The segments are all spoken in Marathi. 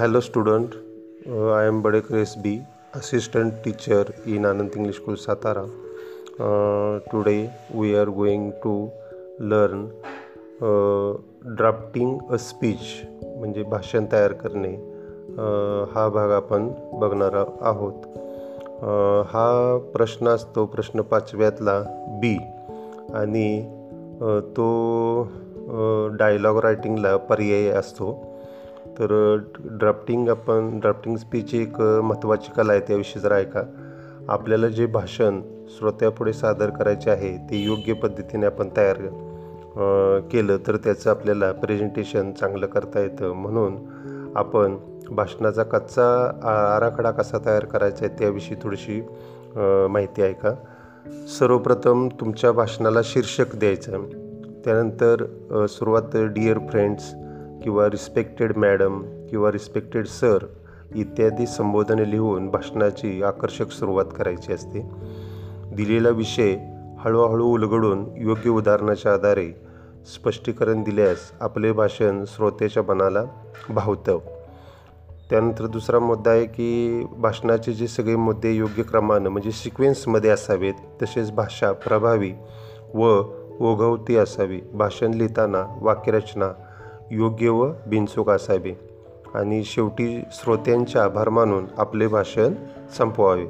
Hello student I am Badekar S B assistant teacher in Anand English school Satara today we are going to learn drafting a speech म्हणजे भाषण तयार करणे. Uh, हा भाग आपण बघणार आहोत. Uh, हा प्रश्न असतो प्रश्न पाचव्यातला बी आणि uh, तो डायलॉग रायटिंगला पर्याय असतो. तर ड्राफ्टिंग आपण ड्राफ्टिंग स्पीच एक महत्त्वाची कला आहे त्याविषयी जरा ऐका. आपल्याला जे भाषण श्रोत्यापुढे सादर करायचे आहे ते योग्य पद्धतीने आपण तयार केलं तर त्याचं आपल्याला प्रेझेंटेशन चांगलं करता येतं. म्हणून आपण भाषणाचा कच्चा आराखडा कसा तयार करायचा आहे त्याविषयी थोडीशी माहिती आहे का सर्वप्रथम तुमच्या भाषणाला शीर्षक द्यायचं. त्यानंतर सुरुवात डिअर फ्रेंड्स किंवा रिस्पेक्टेड मॅडम किंवा रिस्पेक्टेड सर इत्यादी संबोधने लिहून भाषणाची आकर्षक सुरुवात करायची असते. दिलेला विषय हळूहळू उलगडून योग्य उदाहरणाच्या आधारे स्पष्टीकरण दिल्यास आपले भाषण श्रोत्याच्या मनाला भावतं. त्यानंतर दुसरा मुद्दा आहे की भाषणाचे जे सगळे मुद्दे योग्य क्रमानं म्हणजे सिक्वेन्समध्ये असावेत तसेच भाषा प्रभावी व ओघवती असावी. भाषण लिहिताना वाक्यरचना योग्य व बिनचूक असावी. आणि शेवटी श्रोत्यांचे आभार मानून आपले भाषण संपवावे.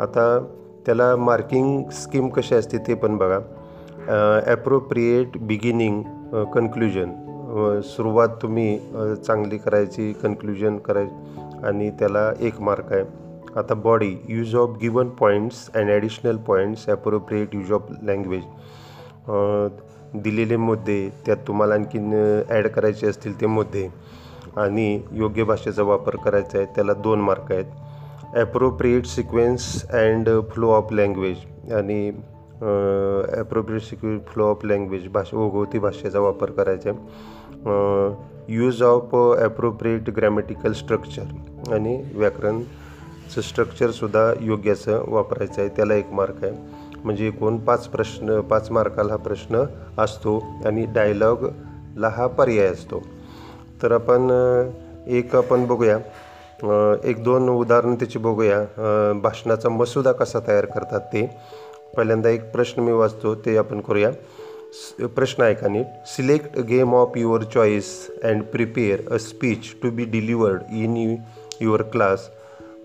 आता त्याला मार्किंग स्कीम कशी असते ते पण बघा. ॲप्रोप्रिएट बिगिनिंग कन्क्लुजन सुरुवात तुम्ही चांगली करायची कन्क्लुजन करायची आणि त्याला एक मार्क आहे. आता body use of given points and additional points appropriate use of language दिलेले मुद्दे त्यात तुम्हाला आणखीन ॲड करायचे असतील ते मुद्दे आणि योग्य भाषेचा वापर करायचा आहे त्याला दोन मार्क आहेत. Appropriate sequence and flow of language आणि appropriate sequence flow of language भाषा ओघवती भाषेचा वापर करायचा आहे. Use of appropriate grammatical structure आणि व्याकरणचं स्ट्रक्चरसुद्धा योग्याचं वापरायचं आहे त्याला एक मार्क आहे. म्हणजे एकूण पाच प्रश्न पाच मार्काला हा प्रश्न असतो आणि डायलॉगला हा पर्याय असतो. तर आपण एक आपण बघूया. एक दोन उदाहरणं त्याची बघूया. भाषणाचा मसुदा कसा तयार करतात ते. पहिल्यांदा एक प्रश्न मी वाचतो ते आपण करूया. प्रश्न ऐका नीट? Select game of your choice and prepare a speech to be delivered in your class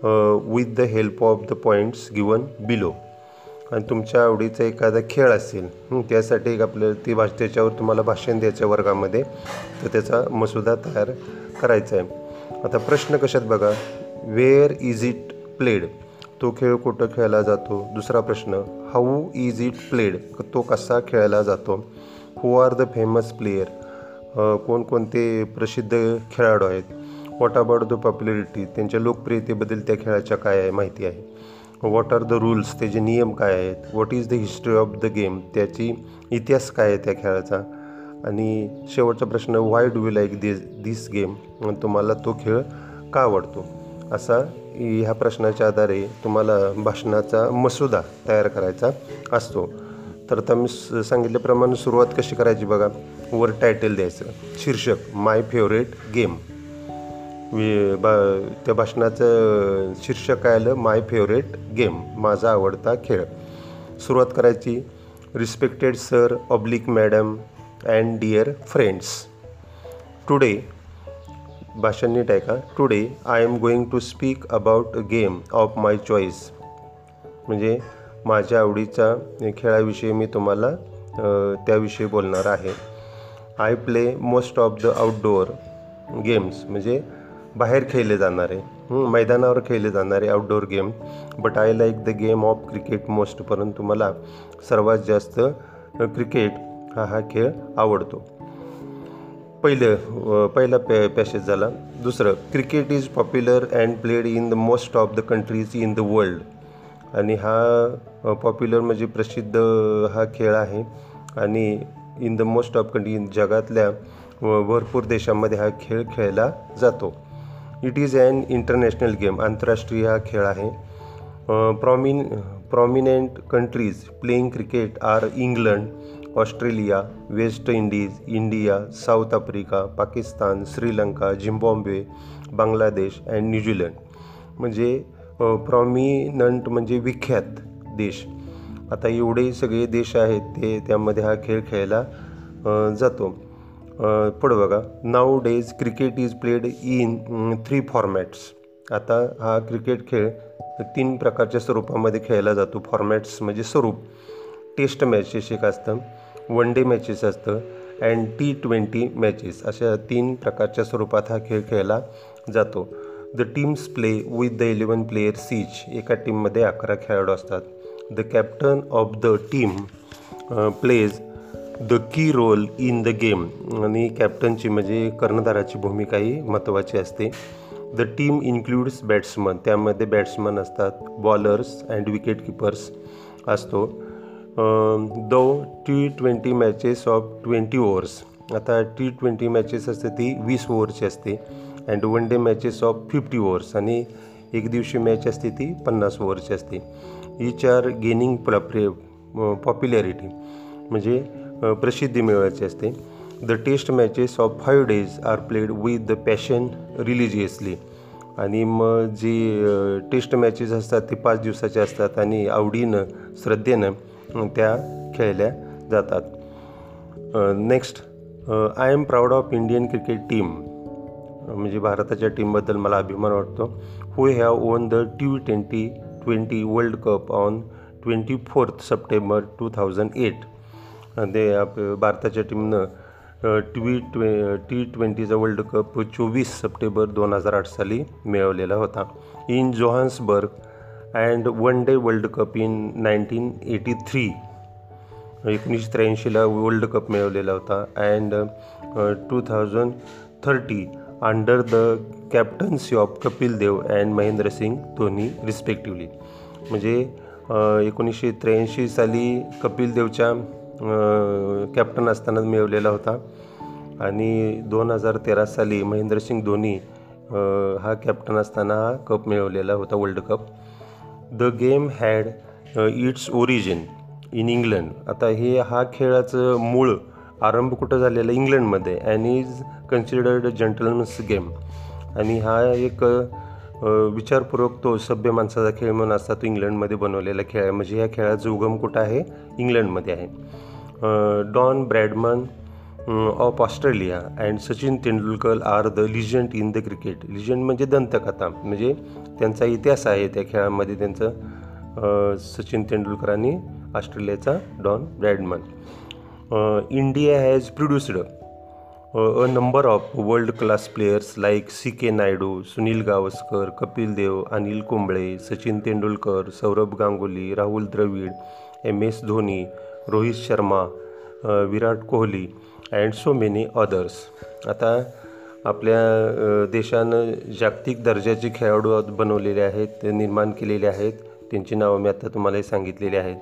with the help of the points given below आणि तुमच्या आवडीचा एखादा खेळ असेल त्यासाठी एक आपलं ती भाष त्याच्यावर तुम्हाला भाषण द्यायचं वर्गामध्ये. तर त्याचा मसुदा तयार करायचा आहे. आता प्रश्न कशात बघा? वेअर इज इट प्लेड तो खेळ कुठं खेळला जातो? दुसरा प्रश्न हाऊ इज इट प्लेड तो कसा खेळला जातो? Who are the famous player कोणकोणते प्रसिद्ध खेळाडू आहेत? वॉट अबाउट द पॉप्युलरिटी त्यांच्या लोकप्रियतेबद्दल त्या खेळाच्या काय आहे माहिती आहे? व्हॉट आर द रूल्स त्याचे नियम काय आहेत? What is the history of the game त्याची इतिहास काय आहे त्या खेळाचा? आणि शेवटचा प्रश्न why do you like this this game तुम्हाला तो खेळ का आवडतो? असा ह्या प्रश्नाच्या आधारे तुम्हाला भाषणाचा मसुदा तयार करायचा असतो. तर आता मी सांगितल्याप्रमाणे सुरुवात कशी करायची बघा. वर टायटल द्यायचं. शीर्षक माय फेवरेट गेम बा त्या भाषणाचं शीर्षक काय आलं? माय फेवरेट गेम माझा आवडता खेळ. सुरुवात करायची. Respected sir oblique madam and dear friends today भाषण नीट आहे का? Today I am going to speak about a game of my choice म्हणजे माझ्या आवडीचा खेळाविषयी मी तुम्हाला त्याविषयी बोलणार आहे. I play most of the outdoor games म्हणजे बाहेर खेळले जाणारे मैदानावर खेळले जाणारे outdoor game but I like the game of cricket most परंतु मला सर्वात जास्त क्रिकेट हा हा खेळ आवडतो. पहिलं पहिला पॅ पॅसेज झाला. दुसरं cricket is popular and played in the most of the countries in the world आणि हा पॉप्युलर म्हणजे प्रसिद्ध हा खेळ आहे. आणि in the most of country जगातल्या भरपूर देशामध्ये हा खेळ खेळला जातो. It is an international game आंतरराष्ट्रीय हा खेळ आहे prominent prominent countries playing cricket are England Australia West Indies India South Africa Pakistan Sri Lanka Zimbabwe Bangladesh and New Zealand म्हणजे प्रॉमिनंट म्हणजे विख्यात देश. आता एवढे सगळे देश आहेत ते त्यामध्ये हा खेळ खेळला जातो. पुढं बघा. Nowadays cricket is played in three formats आता हा क्रिकेट खेळ तीन प्रकारच्या स्वरूपामध्ये खेळला जातो. फॉर्मॅट्स म्हणजे स्वरूप. टेस्ट मॅचेस एक असतं. वन डे मॅचेस असतं. अँड टी ट्वेंटी मॅचेस अशा तीन प्रकारच्या स्वरूपात हा खेळ खेळला जातो. The teams play with the eleven players each एका टीममध्ये अकरा खेळाडू असतात. The captain of the team plays the key role in the game आणि कॅप्टनची म्हणजे कर्णधाराची भूमिका ही महत्त्वाची असते. द टीम इन्क्लूड्स बॅट्समन त्यामध्ये बॅट्समन असतात. बॉलर्स अँड विकेट किपर्स असतो the T twenty matches of twenty overs आता टी ट्वेंटी मॅचेस असते ती वीस ओव्हरची असते. And one day matches of fifty overs आणि एक दिवशी मॅच असते ती पन्नास ओव्हरची असते. Each are gaining pre popularity म्हणजे प्रसिद्धी मिळवायची असते. The test matches of five days are played with the passion religiously आणि मग जी टेस्ट मॅचेस असतात ते पाच दिवसाचे असतात आणि आवडीनं श्रद्धेनं त्या खेळल्या जातात. Next I am proud of Indian cricket team म्हणजे भारताच्या टीमबद्दल मला अभिमान वाटतो. Who have won the T twenty twenty world cup on twenty fourth September two thousand eight ते आप भारताच्या टीमनं ट्वी ट्वे टी ट्वेंटीचा वर्ल्ड कप चोवीस सप्टेंबर दोन हजार आठ साली मिळवलेला होता. In Johannesburg and one day world cup in nineteen eighty three एकोणीसशे त्र्याऐंशीला वर्ल्ड कप मिळवलेला होता. And two thousand thirty under the captaincy of Kapil Dev and Mahendra Singh Dhoni respectively म्हणजे एकोणीसशे त्र्याऐंशी साली कपिल देवच्या कॅप्टन असताना मिळवलेला होता. आणि दोन हजार तेरा साली महेंद्रसिंग धोनी हा कॅप्टन असताना हा कप मिळवलेला होता world cup the game had its origin in England आता हे हा खेळाचं मूळ आरंभ कुठं झालेला इंग्लंडमध्ये and is considered gentleman's game आणि हा एक विचारपूर्वक तो सभ्य माणसाचा खेळ म्हणून असता तो इंग्लंडमध्ये बनवलेला खेळ आहे. म्हणजे या खेळाचं उगम कुठं आहे? इंग्लंडमध्ये आहे. Don Bradman of Australia and Sachin Tendulkar are the legend in the cricket. Legend म्हणजे दंतकथा. म्हणजे त्यांचा इतिहास आहे त्या खेळामध्ये त्यांचं सचिन तेंडुलकर आणि ऑस्ट्रेलियाचा Don Bradman. India has produced a number of world class players like C K Naidu Sunil Gavaskar Kapil Dev Anil Kumble Sachin Tendulkar Saurav Ganguly Rahul Dravid M S Dhoni Rohit Sharma Virat Kohli and so many others आता आपल्या देशानं जागतिक दर्जाचे खेळाडू बनवलेले आहेत ते निर्माण केलेले आहेत. त्यांची नावं मी आता तुम्हाला सांगितलेली आहेत.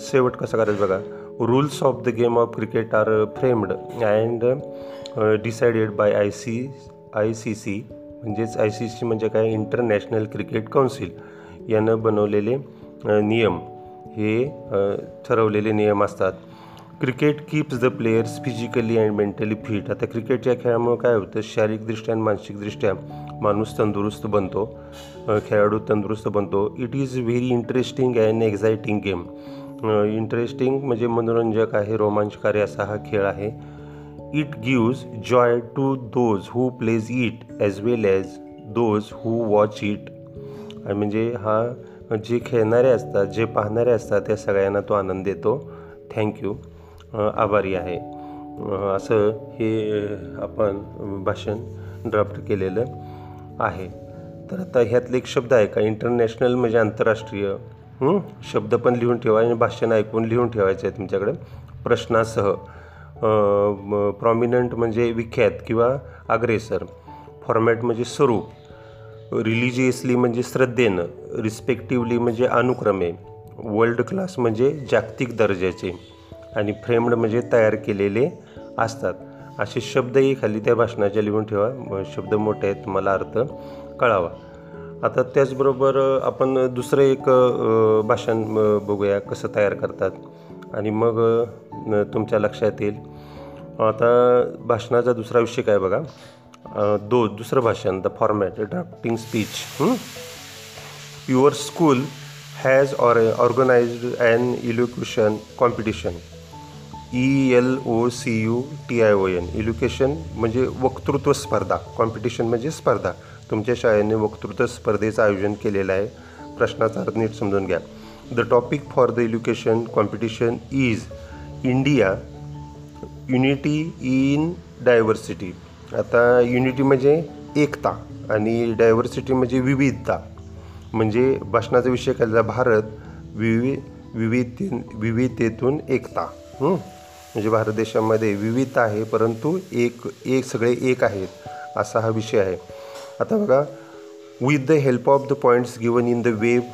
शेवट कसं करायचं बघा. Rules of the game of cricket are framed and decided by I C I C C म्हणजेच आय सी सी म्हणजे काय? इंटरनॅशनल क्रिकेट काउन्सिल यानं बनवलेले नियम हे ठरवलेले नियम असतात. Cricket keeps the players physically and mentally fit आता क्रिकेटच्या खेळामुळे काय होतं? शारीरिकदृष्ट्या आणि मानसिकदृष्ट्या माणूस तंदुरुस्त बनतो. खेळाडू तंदुरुस्त बनतो. It is very interesting and exciting game interesting म्हणजे मनोरंजक आहे रोमांचकारी असा हा खेळ आहे. It gives joy to those who plays it as well as those who watch it आणि म्हणजे हा जे खेळणारे असतात जे पाहणारे असतात त्या सगळ्यांना तो आनंद देतो. थँक्यू आभारी आहे. असं हे आपण भाषण ड्राफ्ट केलेलं आहे. तर आता ह्यातले एक शब्द आहे का? इंटरनॅशनल म्हणजे आंतरराष्ट्रीय. शब्द पण लिहून ठेवा आणि भाषण ऐकून लिहून ठेवायचं आहे तुमच्याकडे. प्रश्नासह प्रॉमिनंट म्हणजे विख्यात किंवा अग्रेसर. फॉर्मॅट म्हणजे स्वरूप. रिलिजियसली म्हणजे श्रद्धेनं. रिस्पेक्टिवली म्हणजे अनुक्रमे. वर्ल्ड क्लास म्हणजे जागतिक दर्जाचे. आणि फ्रेम्ड म्हणजे तयार केलेले असतात. असे शब्दही खाली त्या भाषणाच्या लिहून ठेवा. शब्द मोठे आहेत तुम्हाला अर्थ कळावा. आता त्याचबरोबर आपण दुसरं एक भाषण बघूया कसं तयार करतात. आणि मग तुमच्या लक्षात येईल. आता भाषणाचा दुसरा विषय काय बघा? दो दुसरं भाषण the format drafting speech your school has or organised and elocution competition E L O C U T I O N elocution म्हणजे वक्तृत्व स्पर्धा. कॉम्पिटिशन म्हणजे स्पर्धा. तुमच्या शाळेने वक्तृत्व स्पर्धेचं आयोजन केलेलं आहे. प्रश्नाचा अर्थ नीट समजून घ्या. The topic for the education competition is India unity in diversity आता युनिटी म्हणजे एकता आणि डायव्हर्सिटी म्हणजे विविधता. म्हणजे भाषणाचा विषय केलेला भारत विवि विविधते विविधतेतून एकता. म्हणजे भारत देशामध्ये विविधता आहे परंतु एक एक सगळे एक आहेत असा हा विषय आहे. आता बघा with the help of the points given in the web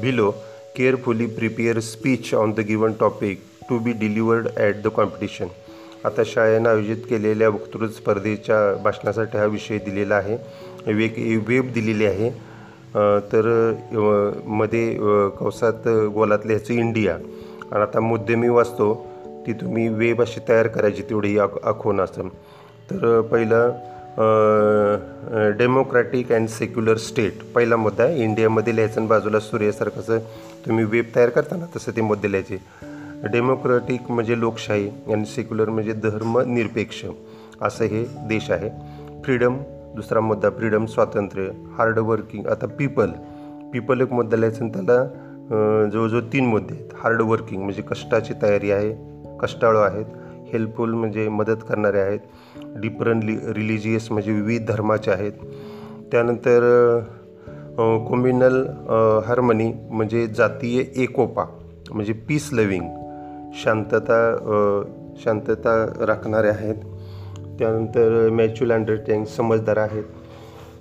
below carefully prepare speech on the given topic to be delivered at the competition आता शाळेनं आयोजित केलेल्या वक्तृत्व स्पर्धेच्या भाषणासाठी हा विषय दिलेला आहे. वेग वेब दिलेली आहे. तर मध्ये कवसात गोलातले ह्याचं इंडिया आणि आता मुद्दे मी वाचतो ती तुम्ही वेब अशी तयार करायची तेवढी आख आखून असं तर पहिलं डेमोक्रॅटिक अँड सेक्युलर स्टेट पहिला मुद्दा आहे इंडियामध्ये लिहायचं आणि बाजूला सूर्यासारखं तुम्ही वेब तयार करताना तसं ते मुद्दे लिहायचे. डेमोक्रॅटिक म्हणजे लोकशाही आणि सेक्युलर म्हणजे धर्मनिरपेक्ष असं हे देश आहे. फ्रीडम दुसरा मुद्दा फ्रीडम स्वातंत्र्य हार्ड वर्किंग आता पीपल पीपल एक मुद्दा लिहायचं आणि त्याला जवळजवळ तीन मुद्दे आहेत. हार्ड वर्किंग म्हणजे कष्टाची तयारी आहे कष्टाळू आहेत हेल्पफुल म्हणजे मदत करणारे आहेत. डिफरंट लि रिलिजियस म्हणजे विविध धर्माचे आहेत. त्यानंतर कोम्युनल हार्मनी म्हणजे जातीय एकोपा म्हणजे पीस लविंग शांतता शांतता राखणारे आहेत. त्यानंतर मॅच्युअल अंडरस्टँडिंग समजदार आहेत.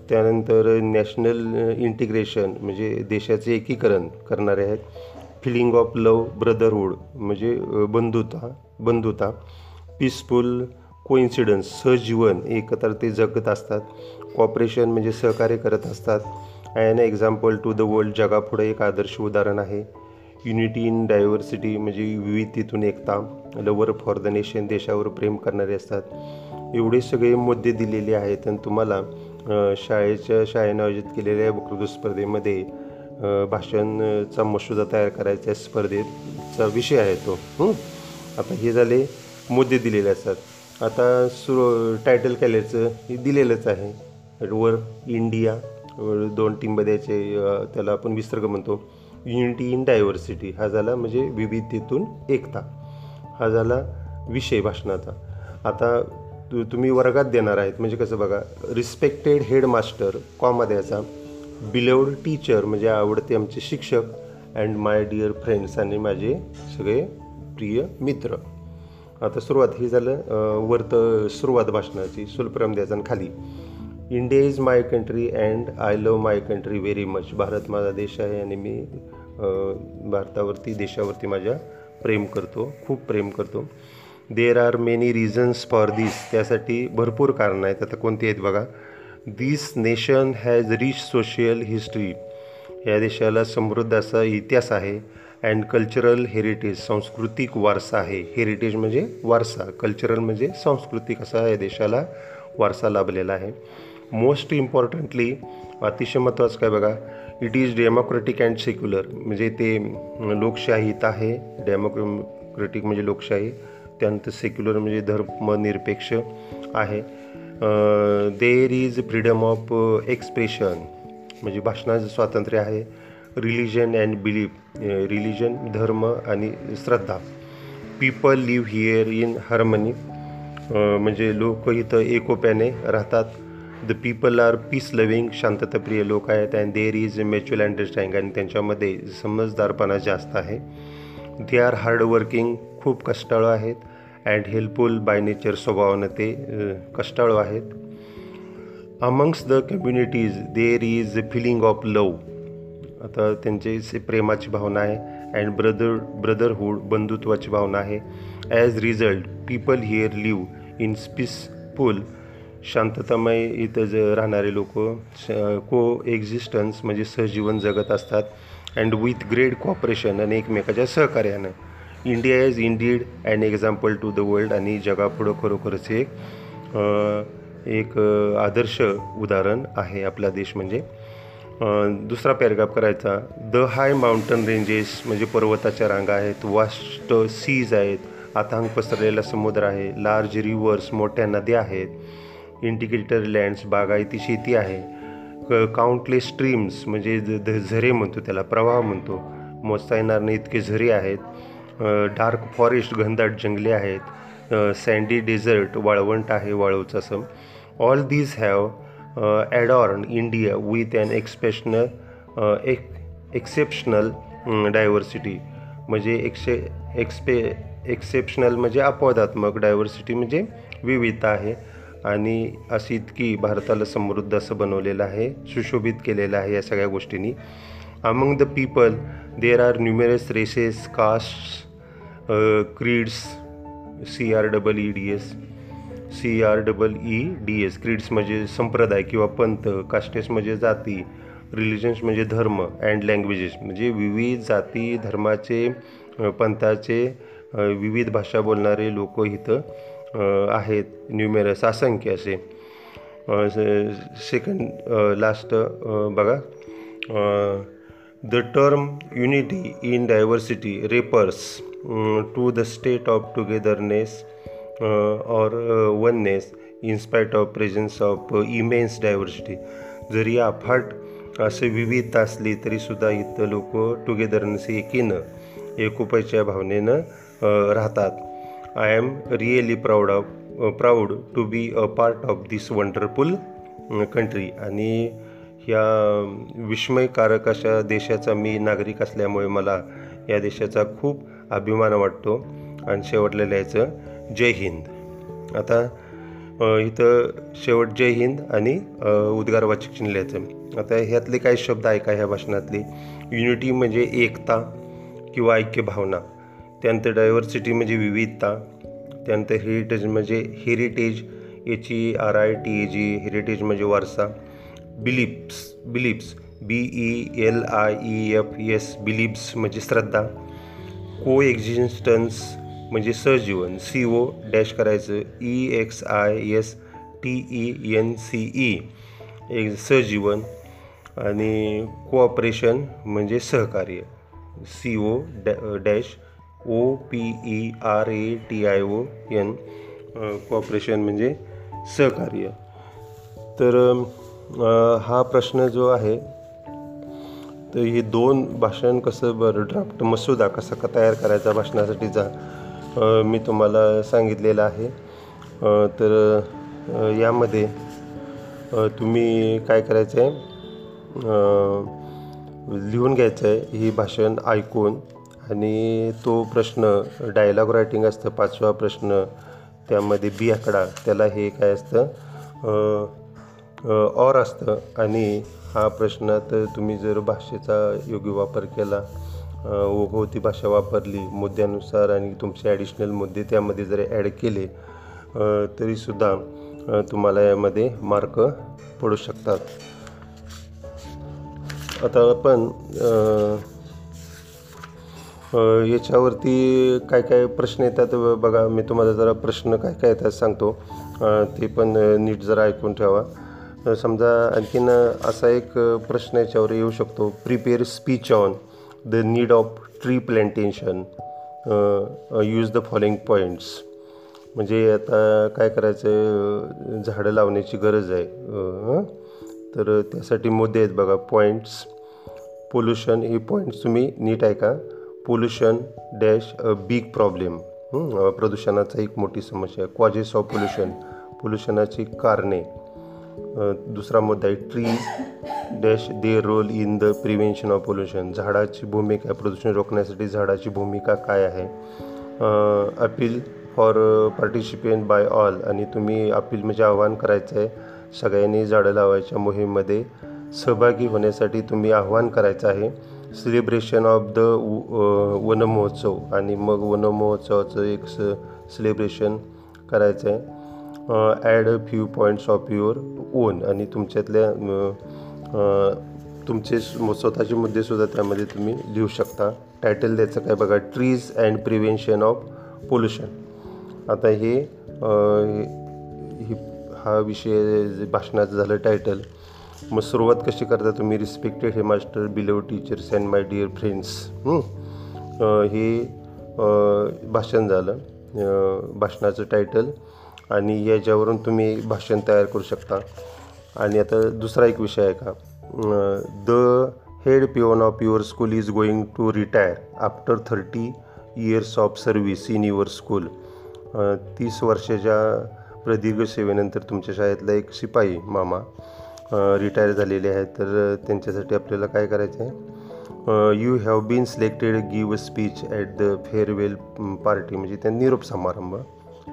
त्यानंतर नॅशनल इंटिग्रेशन म्हणजे देशाचे एकीकरण करणारे आहेत. फिलिंग ऑफ लव ब्रदरहूड म्हणजे बंधुता बंधुता. पीसफुल कोइन्सिडन्स सहजीवन एकत्र ते जगत असतात. कॉपरेशन म्हणजे सहकार्य करत असतात. And example to the world जगापुढे एक आदर्श उदाहरण आहे. युनिटी इन डायव्हर्सिटी म्हणजे विविधतेतून एकता लवर फॉर द नेशन देशावर प्रेम करणारे असतात. एवढे सगळे मुद्दे दिलेले आहेत आणि तुम्हाला शाळेच्या शाळेनं आयोजित केलेल्या वक्तृत्व स्पर्धेमध्ये भाषणचा मसुदा तयार करायचा स्पर्धेचा विषय आहे तो. आता हे झाले मुद्दे दिलेले असतात. आता सुरू टायटल केल्याचं हे दिलेलंच आहे. वर इंडिया दोन टीम द्यायचे त्याला आपण विसर्ग म्हणतो. युनिटी इन डायव्हर्सिटी हा झाला म्हणजे विविधतेतून एकता. हा झाला विषय भाषणाचा. आता तु तुम्ही वर्गात देणार आहेत. म्हणजे कसं बघा रिस्पेक्टेड हेडमास्टर कॉमा द्यायचा. टीचर म्हणजे आवडते आमचे शिक्षक. अँड माय डिअर फ्रेंड्स आणि माझे सगळे प्रिय मित्र. आता सुरुवात ही झालं वर्त सुरुवात भाषणाची सुलप्रम द्यायचा खाली. India is my country and I love my country very much Bharat माझा देश आहे आणि मी भारतावरती देशावरती माझ्या प्रेम करतो खूप प्रेम करतो. There are many reasons for this त्यासाठी भरपूर कारणं आहेत. आता कोणती आहेत बघा. This nation has rich social history या देशाला समृद्ध असा इतिहास आहे. अँड कल्चरल हेरिटेज सांस्कृतिक वारसा आहे. हेरिटेज म्हणजे वारसा. कल्चरल म्हणजे सांस्कृतिक असा या देशाला वारसा लाभलेला आहे. मोस्ट इम्पॉर्टंटली अतिशय महत्त्वाचं काय बघा? It is democratic and secular म्हणजे ते लोकशाहीत आहे. डेमोक्रेटिक म्हणजे लोकशाही. त्यानंतर सेक्युलर म्हणजे धर्मनिरपेक्ष आहे. There is freedom of expression म्हणजे भाषणाचं स्वातंत्र्य आहे. रिलिजन अँड बिलीफ रिलिजन धर्म आणि श्रद्धा. People live here in harmony म्हणजे लोक इथं एकोप्याने राहतात. The people are peace loving शांतताप्रिय लोक आहेत and there is mutual understanding आणि त्यांच्यामध्ये समजदारपणा जास्त आहे. दे आर हार्डवर्किंग खूप कष्टाळू आहेत अँड हेल्पफुल बाय नेचर स्वभावानं ते कष्टाळू आहेत. Amongst the communities there is feeling of love आता त्यांचे प्रेमाची भावना आहे. अँड ब्रदर ब्रदरहूड बंधुत्वाची भावना आहे. As result people here live in peaceful शांततामय इथं ज राहणारे लोक को एक्झिस्टन्स म्हणजे सहजीवन जगत असतात. अँड विथ ग्रेट कॉपरेशन आणि एकमेकाच्या सहकार्यानं. India is indeed and example to the world आणि जगापुढं खरोखरच एक एक आदर्श उदाहरण आहे आपला देश म्हणजे. दुसरा पॅरेग्राफ करायचा. द हाय माउंटन रेंजेस म्हणजे पर्वताच्या रांगा आहेत वास्ट सीज आहेत आतांग पसरलेला समुद्र आहे लार्ज रिव्हर्स मोठ्या नद्या आहेत इंडिकेटर लँड्स बागायती शेती आहे काउंटलेस स्ट्रीम्स म्हणजे ध- झरे म्हणतो त्याला प्रवाह म्हणतो. मोजता येणार नाही इतके झरे आहेत डार्क फॉरेस्ट घनदाट जंगले आहेत सँडी डेझर्ट वाळवंट आहे वाळवचा असं. All these have adorn India with an exceptional एक एक्सेप्शनल डायव्हर्सिटी म्हणजे एक्से एक्सपे एक्सेप्शनल म्हणजे अपवादात्मक डायव्हर्सिटी म्हणजे विविधता आहे. आणि अशी इतकी भारताला समृद्ध असं बनवलेलं आहे सुशोभित केलेलं आहे या सगळ्या गोष्टींनी. Among the people there are numerous races caste creeds C R double E D S C R double E D S creeds म्हणजे संप्रदाय किंवा पंथ कास्टेस म्हणजे जाती रिलिजन्स म्हणजे धर्म अँड लँग्वेजेस म्हणजे विविध जाती धर्माचे पंथाचे विविध भाषा बोलणारे लोक इथं आहेत. न्युमेरस असंख्य असे. सेकंड लास्ट बघा. The term unity in diversity refers to the state of togetherness or oneness in spite of presence of immense diversity जरी अफाट असे विविधता असली तरीसुद्धा इथं लोक टुगेदरनेस एकीनं एकोपाच्या भावनेनं uh, राहतात. I am really proud of proud to be a part of this wonderful country आणि ह्या um, विस्मयकारक अशा देशाचा मी नागरिक असल्यामुळे मला या देशाचा खूप अभिमान वाटतो. आणि शेवटला लिहायचं जय हिंद. आता इथं शेवट जय हिंद आणि उद्गारवाचक चिन्ह लिहायचं आता ह्यातले काही शब्द ऐका ह्या भाषणातले. युनिटी म्हणजे एकता किंवा ऐक्य भावना त्यानंतर डायव्हर्सिटी म्हणजे विविधता. त्यानंतर हेरिटेज म्हणजे heritage H E R I T A G heritage म्हणजे वारसा. Beliefs beliefs B E L I E F S beliefs म्हणजे श्रद्धा. को एक्झिस्टन्स म्हणजे सहजीवन सी ओ डॅश करायचं E X I S T E N C E एक सहजीवन आणि कोऑपरेशन म्हणजे सहकार्य. C O डॅ dash O P E R A T I O N cooperation म्हणजे सहकार्य. तर हा प्रश्न जो आहे तर हे दोन भाषण कसं बरं ड्राफ्ट मसुदा कसा का तयार करायचा भाषणासाठीचा जा मी तुम्हाला सांगितलेलं आहे. तर यामध्ये तुम्ही काय करायचं आहे लिहून घ्यायचं आहे ही भाषण ऐकून आणि तो प्रश्न डायलॉग रायटिंग असतं पाचवा प्रश्न त्यामध्ये बी आकडा त्याला हे काय असतं? ऑर और असतं आणि हा प्रश्नात तुम्ही जर भाषेचा योग्य वापर केला ओघवती भाषा वापरली मुद्द्यानुसार आणि तुमचे ॲडिशनल मुद्दे त्यामध्ये जर ॲड केले तरीसुद्धा तुम्हाला यामध्ये मार्क पडू शकतात. आता आपण याच्यावरती काय काय प्रश्न येतात बघा मी तुम्हाला जरा प्रश्न काय काय येतात सांगतो. ते पण नीट जरा ऐकून ठेवा. समजा आणखीन असा एक प्रश्न याच्यावर येऊ शकतो. Prepare speech on the need of tree plantation use the following points म्हणजे आता काय करायचं झाडं लावण्याची गरज आहे तर त्यासाठी मुद्दे आहेत बघा पॉईंट्स पोल्युशन हे पॉईंट्स तुम्ही नीट ऐका. Pollution dash a big problem प्रदूषणाचा एक मोठी समस्या आहे. कॉजेस ऑफ पोल्युशन पोल्युशनाची कारणे. दुसरा मुद्दा आहे tree dash their role in the prevention of pollution झाडाची भूमिका प्रदूषण रोखण्यासाठी झाडाची भूमिका काय आहे? Appeal for participant by all आणि तुम्ही अपील म्हणजे आव्हान करायचं आहे सगळ्यांनी झाडं लावायच्या मोहीममध्ये सहभागी होण्यासाठी तुम्ही आव्हान करायचं आहे. Celebration of the Van Mahotsav. आणि मग वनमहोत्सवाचं एक स सेलिब्रेशन करायचं आहे add a few points of your own आणि तुमच्यातल्या तुमचे स्वतःचे मुद्देसुद्धा त्यामध्ये तुम्ही लिहू शकता. टायटल द्यायचं काय बघा trees and prevention of pollution आता हे ही हा विषय जे भाषणाचं झालं टायटल मग सुरुवात कशी करता तुम्ही? Respected head master below teachers and my dear friends हे? भाषण झालं. भाषणाचं टायटल आणि याच्यावरून तुम्ही भाषण तयार करू शकता. आणि आता दुसरा एक विषय आहे का? The head peon of your school is going to retire after thirty years of service in your school तीस वर्षाच्या प्रदीर्घ सेवेनंतर तुमच्या शाळेतला एक शिपाई मामा रिटायर झालेले आहेत. तर त्यांच्यासाठी आपल्याला काय करायचं आहे? You have been selected give a speech at the farewell party म्हणजे त्या निरोप समारंभ.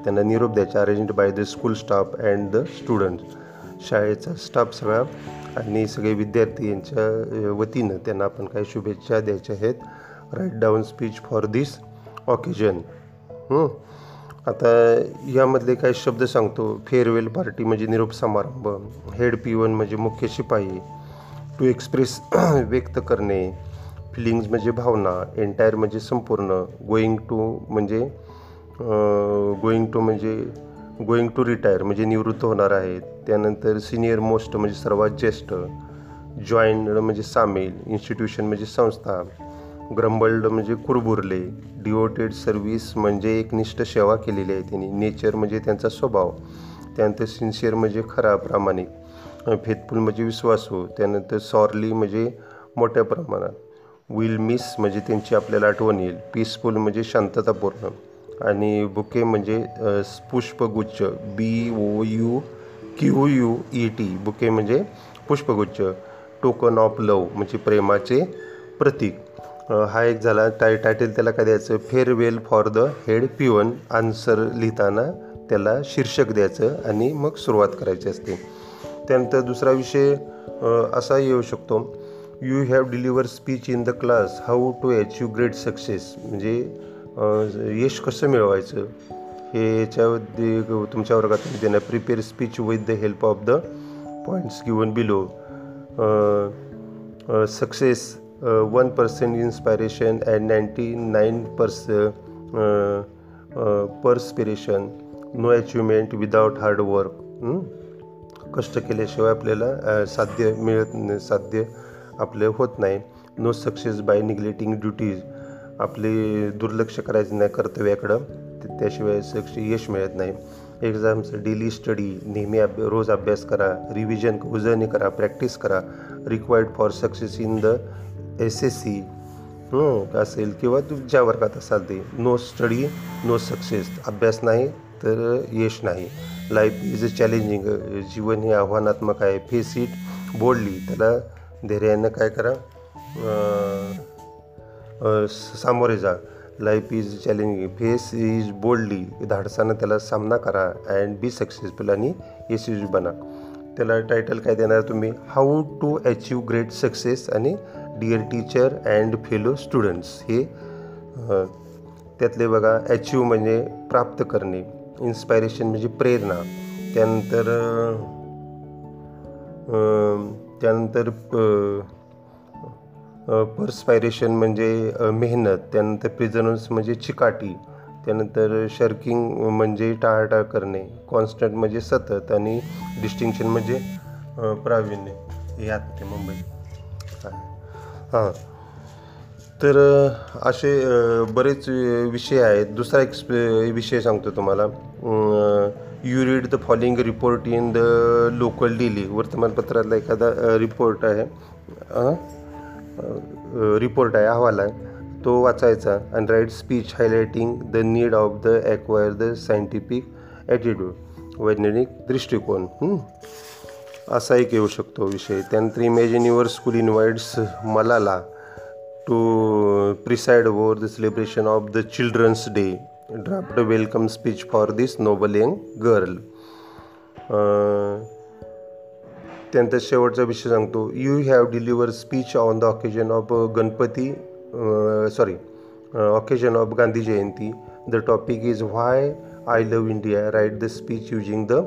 त्यांना निरोप द्यायचा arrange by the school staff and the students शाळेचा स्टाफ सगळा आणि सगळे विद्यार्थी यांच्या वतीनं त्यांना आपण काही शुभेच्छा द्यायच्या आहेत. Write down speech for this occasion आता यामधले काही शब्द सांगतो. फेअरवेल पार्टी म्हणजे निरोप समारंभ. हेड पी वन म्हणजे मुख्य शिपाई. टू एक्सप्रेस व्यक्त करणे. फिलिंग्ज म्हणजे भावना. एंटायर म्हणजे संपूर्ण. गोईंग टू म्हणजे गोईंग टू म्हणजे गोईंग टू रिटायर म्हणजे निवृत्त होणार आहेत त्यानंतर सिनियर मोस्ट म्हणजे सर्वात ज्येष्ठ जॉईंट म्हणजे सामील इन्स्टिट्यूशन म्हणजे संस्था ग्रंबल्ड म्हणजे कुरबुरले डिओटेड सर्व्हिस म्हणजे एकनिष्ठ सेवा केलेली आहे त्यांनी. नेचर म्हणजे त्यांचा स्वभाव त्यानंतर सिन्सिअर म्हणजे खरा प्रामाणिक फेथफुल म्हणजे विश्वासू त्यानंतर सॉरली म्हणजे मोठ्या प्रमाणात. विल मिस म्हणजे त्यांची आपल्याला आठवण येईल. पीसफुल म्हणजे शांततापूर्ण. आणि बुके म्हणजे पुष्पगुच्छ B O U Q U E T bouquet म्हणजे पुष्पगुच्छ टोकन ऑफ लव म्हणजे प्रेमाचे प्रतीक. हा एक झाला टाय टायटल त्याला काय द्यायचं? Farewell for the head peon answer लिहिताना त्याला शीर्षक द्यायचं आणि मग सुरुवात करायची असते. त्यानंतर दुसरा विषय असा येऊ शकतो. You have deliver speech in the class how to achieve great success म्हणजे यश कसं मिळवायचं? हे याच्यामध्ये तुमच्या वर्गात देणार. Prepare speech with the help of the points given below success one percent inspiration and ninety nine purse perspiration no achievement without hard work कष्ट केल्याशिवाय आपल्याला साध्य मिळत साध्य आपले होत नाही. No success by neglecting duties आपली दुर्लक्ष करायचं नाही कर्तव्याकडं ते- त्याशिवाय सक्ष यश मिळत नाही. एक्झामचं डेली स्टडी नेहमी अभ्या रोज अभ्यास करा रिव्हिजन उजळणी करा प्रॅक्टिस करा. Required for success in the S S C असेल किंवा तू ज्या वर्गात असाल ते. नो स्टडी नो सक्सेस अभ्यास नाही तर यश नाही. लाईफ इज अ चॅलेंजिंग जीवन हे आव्हानात्मक आहे. फेस इट बोल्डली त्याला धैर्यानं काय करा? सामोरे जा. Life is challenging face is boldly धाडसानं त्याला सामना करा अँड बी सक्सेसफुल आणि यशस्वी बना. त्याला टायटल काय देणार तुम्ही? How to achieve great success आणि dear teacher and fellow students हे त्यातले बघा अचीव म्हणजे प्राप्त करणे. इन्स्पायरेशन म्हणजे प्रेरणा. त्यानंतर त्यानंतर पर्स्पायरेशन म्हणजे मेहनत त्यानंतर प्रिझनन्स म्हणजे चिकाटी त्यानंतर शर्किंग म्हणजे टाळाटाळ करणे कॉन्स्टंट म्हणजे सतत आणि डिस्टिंक्शन म्हणजे प्राविण्य प्रावीण्य. हे आत मुंबई. हां. तर असे बरेच विषय आहेत. दुसरा एक विषय सांगतो तुम्हाला. You read the following report in the local daily वर्तमानपत्रातला एखादा रिपोर्ट आहे. रिपोर्ट आहे अहवाल आहे. तो वाचायचा आणि write speech highlighting the need of the acquire the scientific attitude वैज्ञानिक दृष्टिकोन असा एक येऊ शकतो विषय. त्यानंतर imagine your school invites Malala to preside over the celebration of the children's day. Draft welcome speech for this noble young girl त्यानंतर शेवटचा विषय सांगतो. You have deliver speech on the occasion of Ganpati sorry occasion of Gandhi Jayanti the topic is why I love India write the speech using the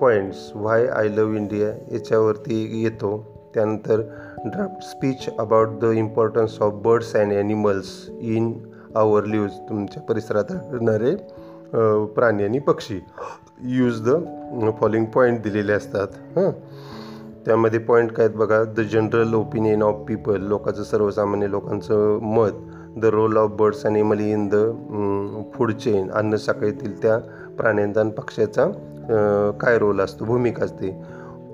points why I love India याच्यावरती येतो. त्यानंतर draft speech about the importance of birds and animals in our lives तुमच्या परिसरात राहणारे प्राणी आणि पक्षी. यूज द फॉलोइंग पॉईंट दिलेले असतात. हां? त्यामध्ये पॉईंट काय आहेत बघा the general opinion of people लोकांचं सर्वसामान्य लोकांचं मत the role of birds animals in the food chain अन्न साखळीतील त्या प्राण्यांचा आणि पक्ष्याचा काय रोल असतो भूमिका असते.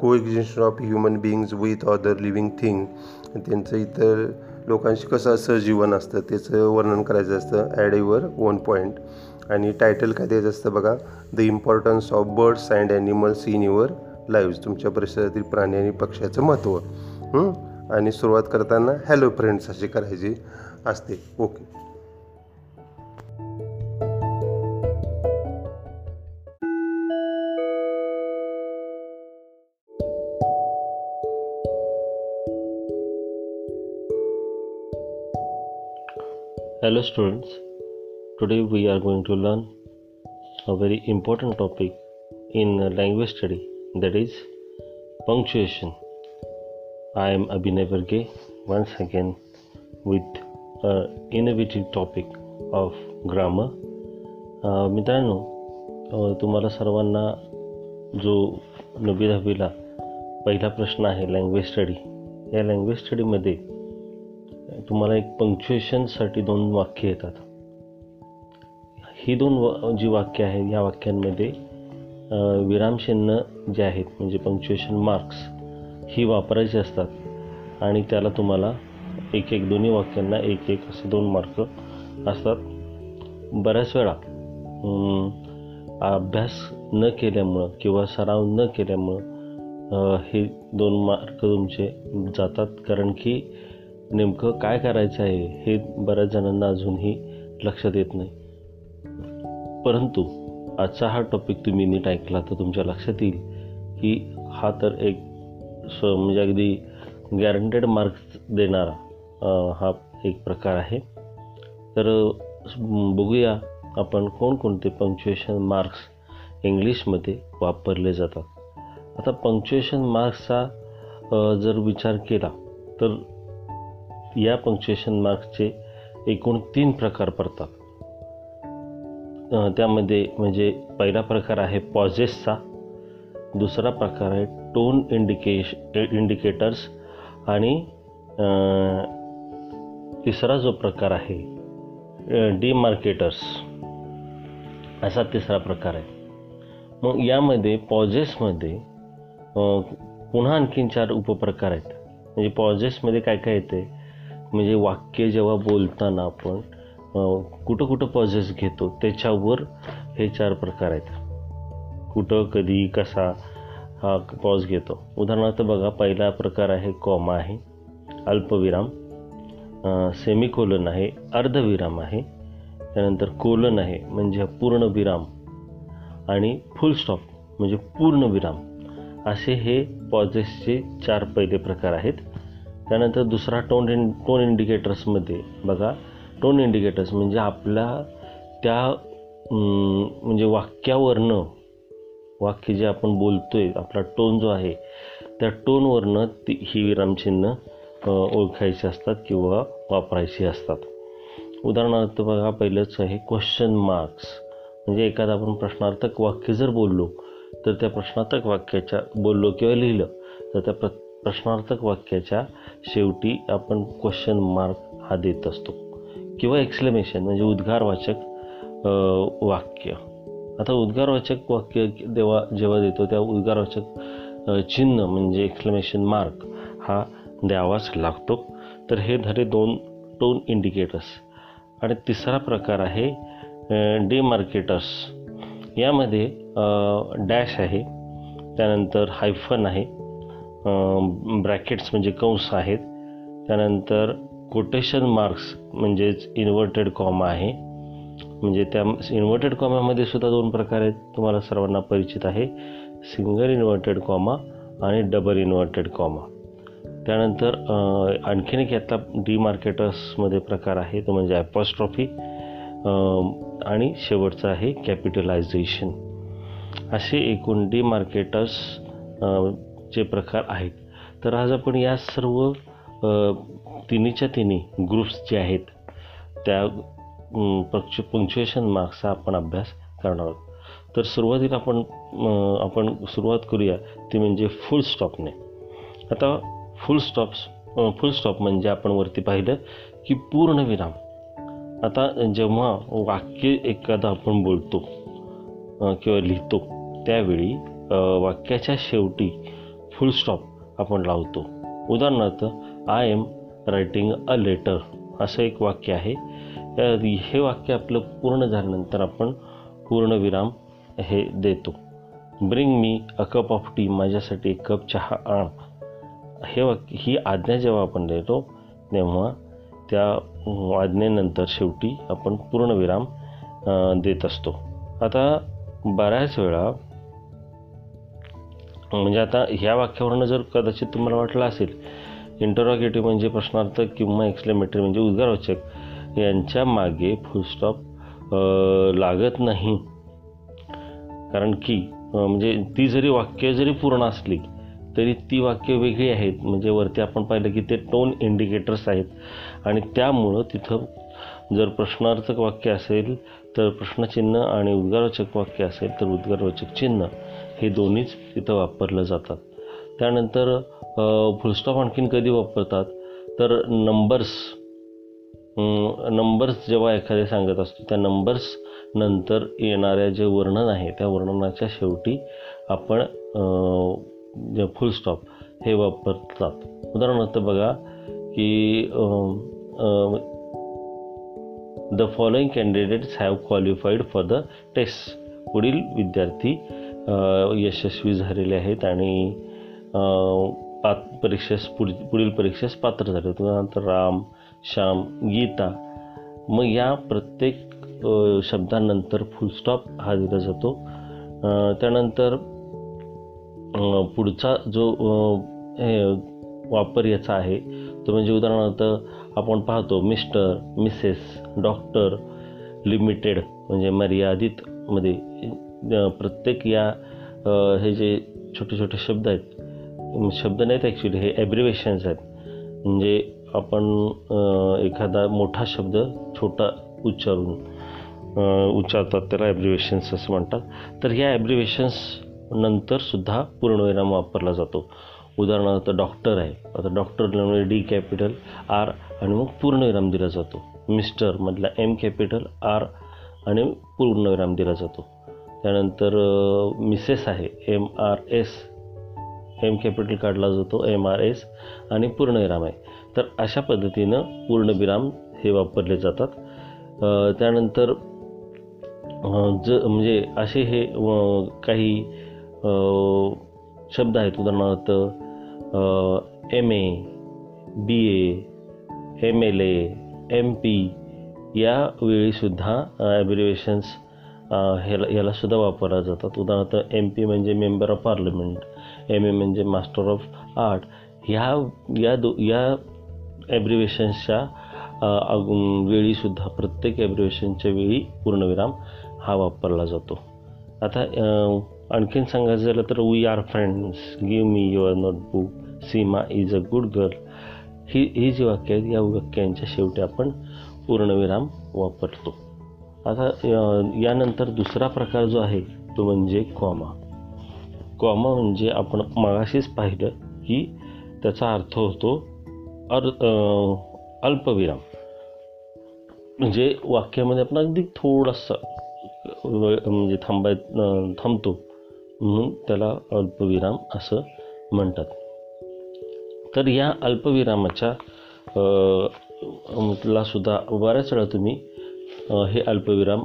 Coexistence of human beings with other living thing त्यांचं इतर लोकांशी कसं सहजीवन असतं त्याचं वर्णन करायचं असतं ॲड युअर वन पॉईंट आणि टायटल काय द्यायचं असतं बघा the importance of birds and animals in your live तुमच्या परिसरातील प्राणी आणि पक्ष्याचं महत्त्व आणि सुरुवात करताना हॅलो फ्रेंड्स अशी करायची असते. Okay hello students today we are going to learn a very important topic in language study that is punctuation. I am Abhinav Verge once again with an innovative topic of grammar. Uh, मित्रांनो तुम्हाला सर्वांना जो नवी दहावीला पहिला प्रश्न आहे लँग्वेज स्टडी या लँग्वेज स्टडीमध्ये तुम्हाला एक पंक्च्युएशनसाठी दोन वाक्य येतात ही दोन व जी वाक्य आहेत या वाक्यांमध्ये विरामचिन्ह जे आहेत म्हणजे पंक्च्युएशन मार्क्स ही वापरायची असतात. आणि त्याला तुम्हाला एक एक दोन्ही वाक्यांना एक एक असे दोन मार्क असतात. बऱ्याच वेळा अभ्यास न केल्यामुळं किंवा सराव न केल्यामुळं हे दोन मार्क तुमचे जातात. कारण की नेमकं काय करायचं आहे हे बऱ्याच जणांना अजूनही लक्षात येत नाही. परंतु आजचा हा टॉपिक तुम्ही नीट ऐकला तर तुमच्या लक्षात येईल की हा तर एक स म्हणजे अगदी गॅरंटेड मार्क्स देणारा हा एक प्रकार आहे. तर बघूया आपण कोणकोणते पंक्च्युएशन मार्क्स इंग्लिशमध्ये वापरले जातात. आता पंक्च्युएशन मार्क्सचा जर विचार केला तर या पंक्च्युएशन मार्क्सचे एकूण तीन प्रकार पडतात. त्यामध्ये म्हणजे पहिला प्रकार आहे पॉझेसचा दुसरा प्रकार आहे टोन इंडिकेश इंडिकेटर्स आणि तिसरा जो प्रकार आहे डिमार्केटर्स असा तिसरा प्रकार आहे. मग यामध्ये पॉझेसमध्ये पुन्हा आणखीन चार उपप्रकार आहेत. म्हणजे पॉझेसमध्ये काय काय येते? म्हणजे वाक्य जेव्हा बोलताना आपण कुठं कुठं पॉझेस घेतो त्याच्यावर हे चार प्रकार आहेत. कुठं कधी कसा हा पॉज घेतो. उदाहरणार्थ बघा पहिला प्रकार आहे कॉमा आहे अल्पविराम. सेमिकोलन आहे अर्धविराम आहे. त्यानंतर कोलन आहे म्हणजे पूर्ण विराम आणि फुल स्टॉप म्हणजे पूर्ण विराम असे हे पॉझेसचे चार पहिले प्रकार आहेत. त्यानंतर दुसरा टोन इन टोन इंडिकेटर्समध्ये बघा टोन इंडिकेटर्स म्हणजे आपल्या त्या म्हणजे वाक्यावरनं वाक्य जे आपण बोलतो आहे आपला टोन जो आहे त्या टोनवरनं ती ही विरामचिन्ह ओळखायची असतात किंवा वापरायची असतात. उदाहरणार्थ बघा पहिलंच आहे क्वेश्चन मार्क्स म्हणजे एखादा आपण प्रश्नार्थक वाक्य जर बोललो तर त्या प्रश्नार्थक वाक्याच्या बोललो किंवा लिहिलं तर त्या प्र प्रश्नार्थक वाक्याच्या शेवटी आपण क्वेश्चन मार्क हा देत असतो. किंवा एक्सप्लेमेशन म्हणजे उद्गारवाचक वाक्य. आता उद्गारवाचक वाक्य देवा जेव्हा देतो त्या उद्गारवाचक चिन्ह म्हणजे एक्सप्लेमेशन मार्क हा द्यावाच लागतो. तर हे झाले दोन टोन इंडिकेटर्स आणि तिसरा प्रकार आहे डेमार्केटर्स यामध्ये डॅश आहे त्यानंतर हायफन आहे ब्रॅकेट्स म्हणजे कंस आहेत त्यानंतर कोटेशन मार्क्स म्हणजेच इन्व्हर्टेड कॉमा आहे. म्हणजे त्या इन्व्हर्टेड कॉमामध्ये सुद्धा दोन प्रकार आहेत. तुम्हाला सर्वांना परिचित आहे. सिंगल इन्व्हर्टेड कॉमा आणि डबल इन्व्हर्टेड कॉमा त्यानंतर आणखीन एक यातला डीमार्केटर्समध्ये प्रकार आहे. तो म्हणजे ॲपॉस्ट्रॉफी आणि शेवटचा आहे कॅपिटलायझेशन असे एकूण डीमार्केटर्स चे प्रकार आहेत. तर आज आपण या सर्व तिन्हीच्या तिन्ही ग्रुप्स जे आहेत त्या पक्ष पंक्च्युएशन मार्क्सचा आपण अभ्यास करणार आहोत. तर सुरुवातीला आपण आपण सुरुवात करूया ती म्हणजे फुल स्टॉपने आता फुल स्टॉप्स फुल स्टॉप म्हणजे आपण वरती पाहिलं की पूर्णविराम आता जेव्हा वाक्य एखादं आपण बोलतो किंवा लिहितो त्यावेळी वाक्याच्या शेवटी फुल स्टॉप आपण लावतो. उदाहरणार्थ I am writing a letter असं एक वाक्य आहे. हे वाक्य आपलं पूर्ण झाल्यानंतर आपण पूर्णविराम हे देतो. Bring me a cup of tea माझ्यासाठी एक कप चहा आण. हे वाक्य ही आज्ञा जेव्हा आपण देतो तेव्हा त्या आज्ञेनंतर शेवटी आपण पूर्णविराम देत असतो. आता बऱ्याच वेळा म्हणजे आता ह्या वाक्यावरनं जर कदाचित तुम्हाला वाटलं असेल इंटरॉगेटिव्ह म्हणजे प्रश्नार्थ किंवा एक्सलेमेटरी म्हणजे उद्गारवाचक यांच्या मागे फुलस्टॉप लागत नाही. कारण की म्हणजे ती जरी वाक्य जरी पूर्ण असली तरी ती वाक्य वेगळी आहेत. म्हणजे वरती आपण पाहिलं की ते टोन इंडिकेटर्स आहेत. आणि त्यामुळं तिथं जर प्रश्नार्थक वाक्य असेल तर प्रश्नचिन्ह आणि उद्गारवाचक वाक्य असेल तर उद्गारवाचक चिन्ह हे दोन्हीच तिथं वापरलं जातात. त्यानंतर फुलस्टॉप आणखीन कधी वापरतात? तर नंबर्स नंबर्स जेव्हा एखादे सांगत असतो त्या नंबर्स नंतर येणाऱ्या जे वर्णन आहे त्या वर्णनाच्या शेवटी आपण जे फुलस्टॉप हे वापरतात. उदाहरणार्थ बघा की the following candidates have qualified for the test पुढील विद्यार्थी यशस्वी झालेले आहेत आणि पात परीक्षेस पुढील पुढील परीक्षेस पात्र झाले त्यानंतर राम श्याम गीता. मग या प्रत्येक शब्दांनंतर फुलस्टॉप हा दिला जातो. त्यानंतर पुढचा जो हे वापर याचा आहे तो म्हणजे उदाहरणार्थ आपण पाहतो मिस्टर मिसेस डॉक्टर लिमिटेड म्हणजे मर्यादितमध्ये प्रत्येक या हे जे छोटे छोटे शब्द आहेत शब्द नाहीत ॲक्च्युली हे ॲब्रिवेशन्स आहेत. म्हणजे आपण एखादा मोठा शब्द छोटा उच्चारून उच्चारतात त्याला ॲब्रिवेशन्स असं म्हणतात. तर ह्या ॲब्रिवेशन्स नंतरसुद्धा पूर्णविराम वापरला जातो. उदाहरणार्थ डॉक्टर आहे. आता डॉक्टर डी कॅपिटल आर आणि मग पूर्णविराम दिला जातो. मिस्टर मधला एम कॅपिटल आर आणि पूर्णविराम दिला जातो. त्यानंतर मिसेस आहे. M R S M capital काढला जातो एम आर एस आणि पूर्णविराम आहे. तर अशा पद्धतीनं पूर्णविराम हे वापरले जातात. त्यानंतर ज म्हणजे असे हे काही शब्द आहेत. उदाहरणार्थ M A B A M L A M P या वेळीसुद्धा ॲब्रिवेशन्स ह्याला यालासुद्धा वापरल्या जातात. उदाहरणार्थ एम पी म्हणजे member of parliament M A म्हणजे मास्टर ऑफ आर्ट ह्या या दो या ॲब्रिवेशन्सच्या वेळीसुद्धा प्रत्येक ॲब्रिवेशनच्या वेळी पूर्णविराम हा वापरला जातो. आता आणखीन सांगायचं झालं तर we are friends give me your notebook Seema is a good girl ही ही जी वाक्य आहेत या वाक्यांच्या शेवटी आपण पूर्णविराम वापरतो. आता यानंतर दुसरा प्रकार जो आहे तो म्हणजे कॉमा कॉमा म्हणजे आपण मगाशीच पाहिलं की त्याचा अर्थ होतो अर अल्पविराम. म्हणजे वाक्यामध्ये आपण अगदी थोडासा म्हणजे थांबाय थांबतो. म्हणून त्याला अल्पविराम असं म्हणतात. तर या अल्पविरामाच्या ला सुद्धा बऱ्याच वेळा तुम्ही हे अल्पविराम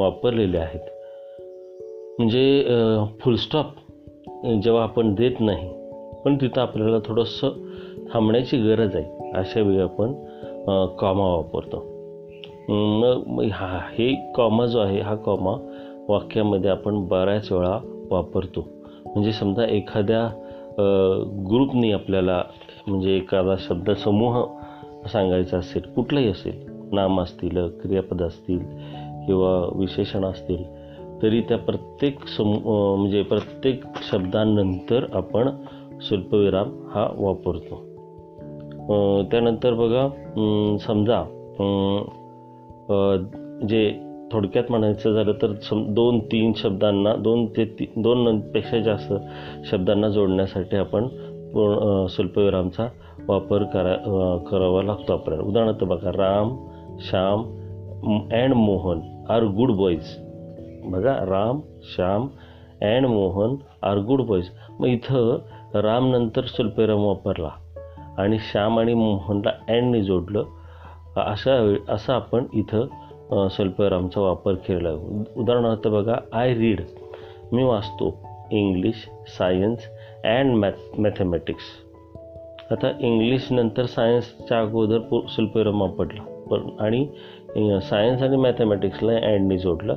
वापरलेले आहेत. म्हणजे फुलस्टॉप जेव्हा आपण देत नाही पण तिथं आपल्याला थोडंसं थांबण्याची गरज आहे अशा वेळी आपण कॉमा वापरतो. मग हा हे कॉमा जो आहे हा कॉमा वाक्यामध्ये आपण बऱ्याच वेळा वापरतो. म्हणजे समजा एखाद्या ग्रुपनी आपल्याला म्हणजे एखादा शब्दसमूह सांगायचा असेल कुठलाही असेल नाम असतील क्रियापद असतील किंवा विशेषण असतील तरी त्या प्रत्येक समू म्हणजे प्रत्येक शब्दांनंतर आपण स्वल्पविराम हा वापरतो. त्यानंतर बघा समजा जे थोडक्यात म्हणायचं झालं तर सम दोन तीन शब्दांना दोन ते ती दोन पेक्षा जास्त शब्दांना जोडण्यासाठी आपण पूर्ण स्वल्पविरामचा वापर करा करावा लागतो आपल्याला. उदाहरणार्थ बघा Ram Shyam and Mohan are good boys. बघा Ram Shyam and Mohan are good boys मग इथं राम नंतर वापरला आणि श्याम आणि मोहनला अँडने जोडलं. अशा असं आपण इथं अ, वापर केलेला आहे. उदाहरणार्थ बघा आय रीड मी वाचतो English science and math mathematics. आता इंग्लिशनंतर सायन्सच्या अगोदर पु स्वल्पविराम वापरला. पण आणि सायन्स आणि मॅथमॅटिक्सला अँडने जोडलं.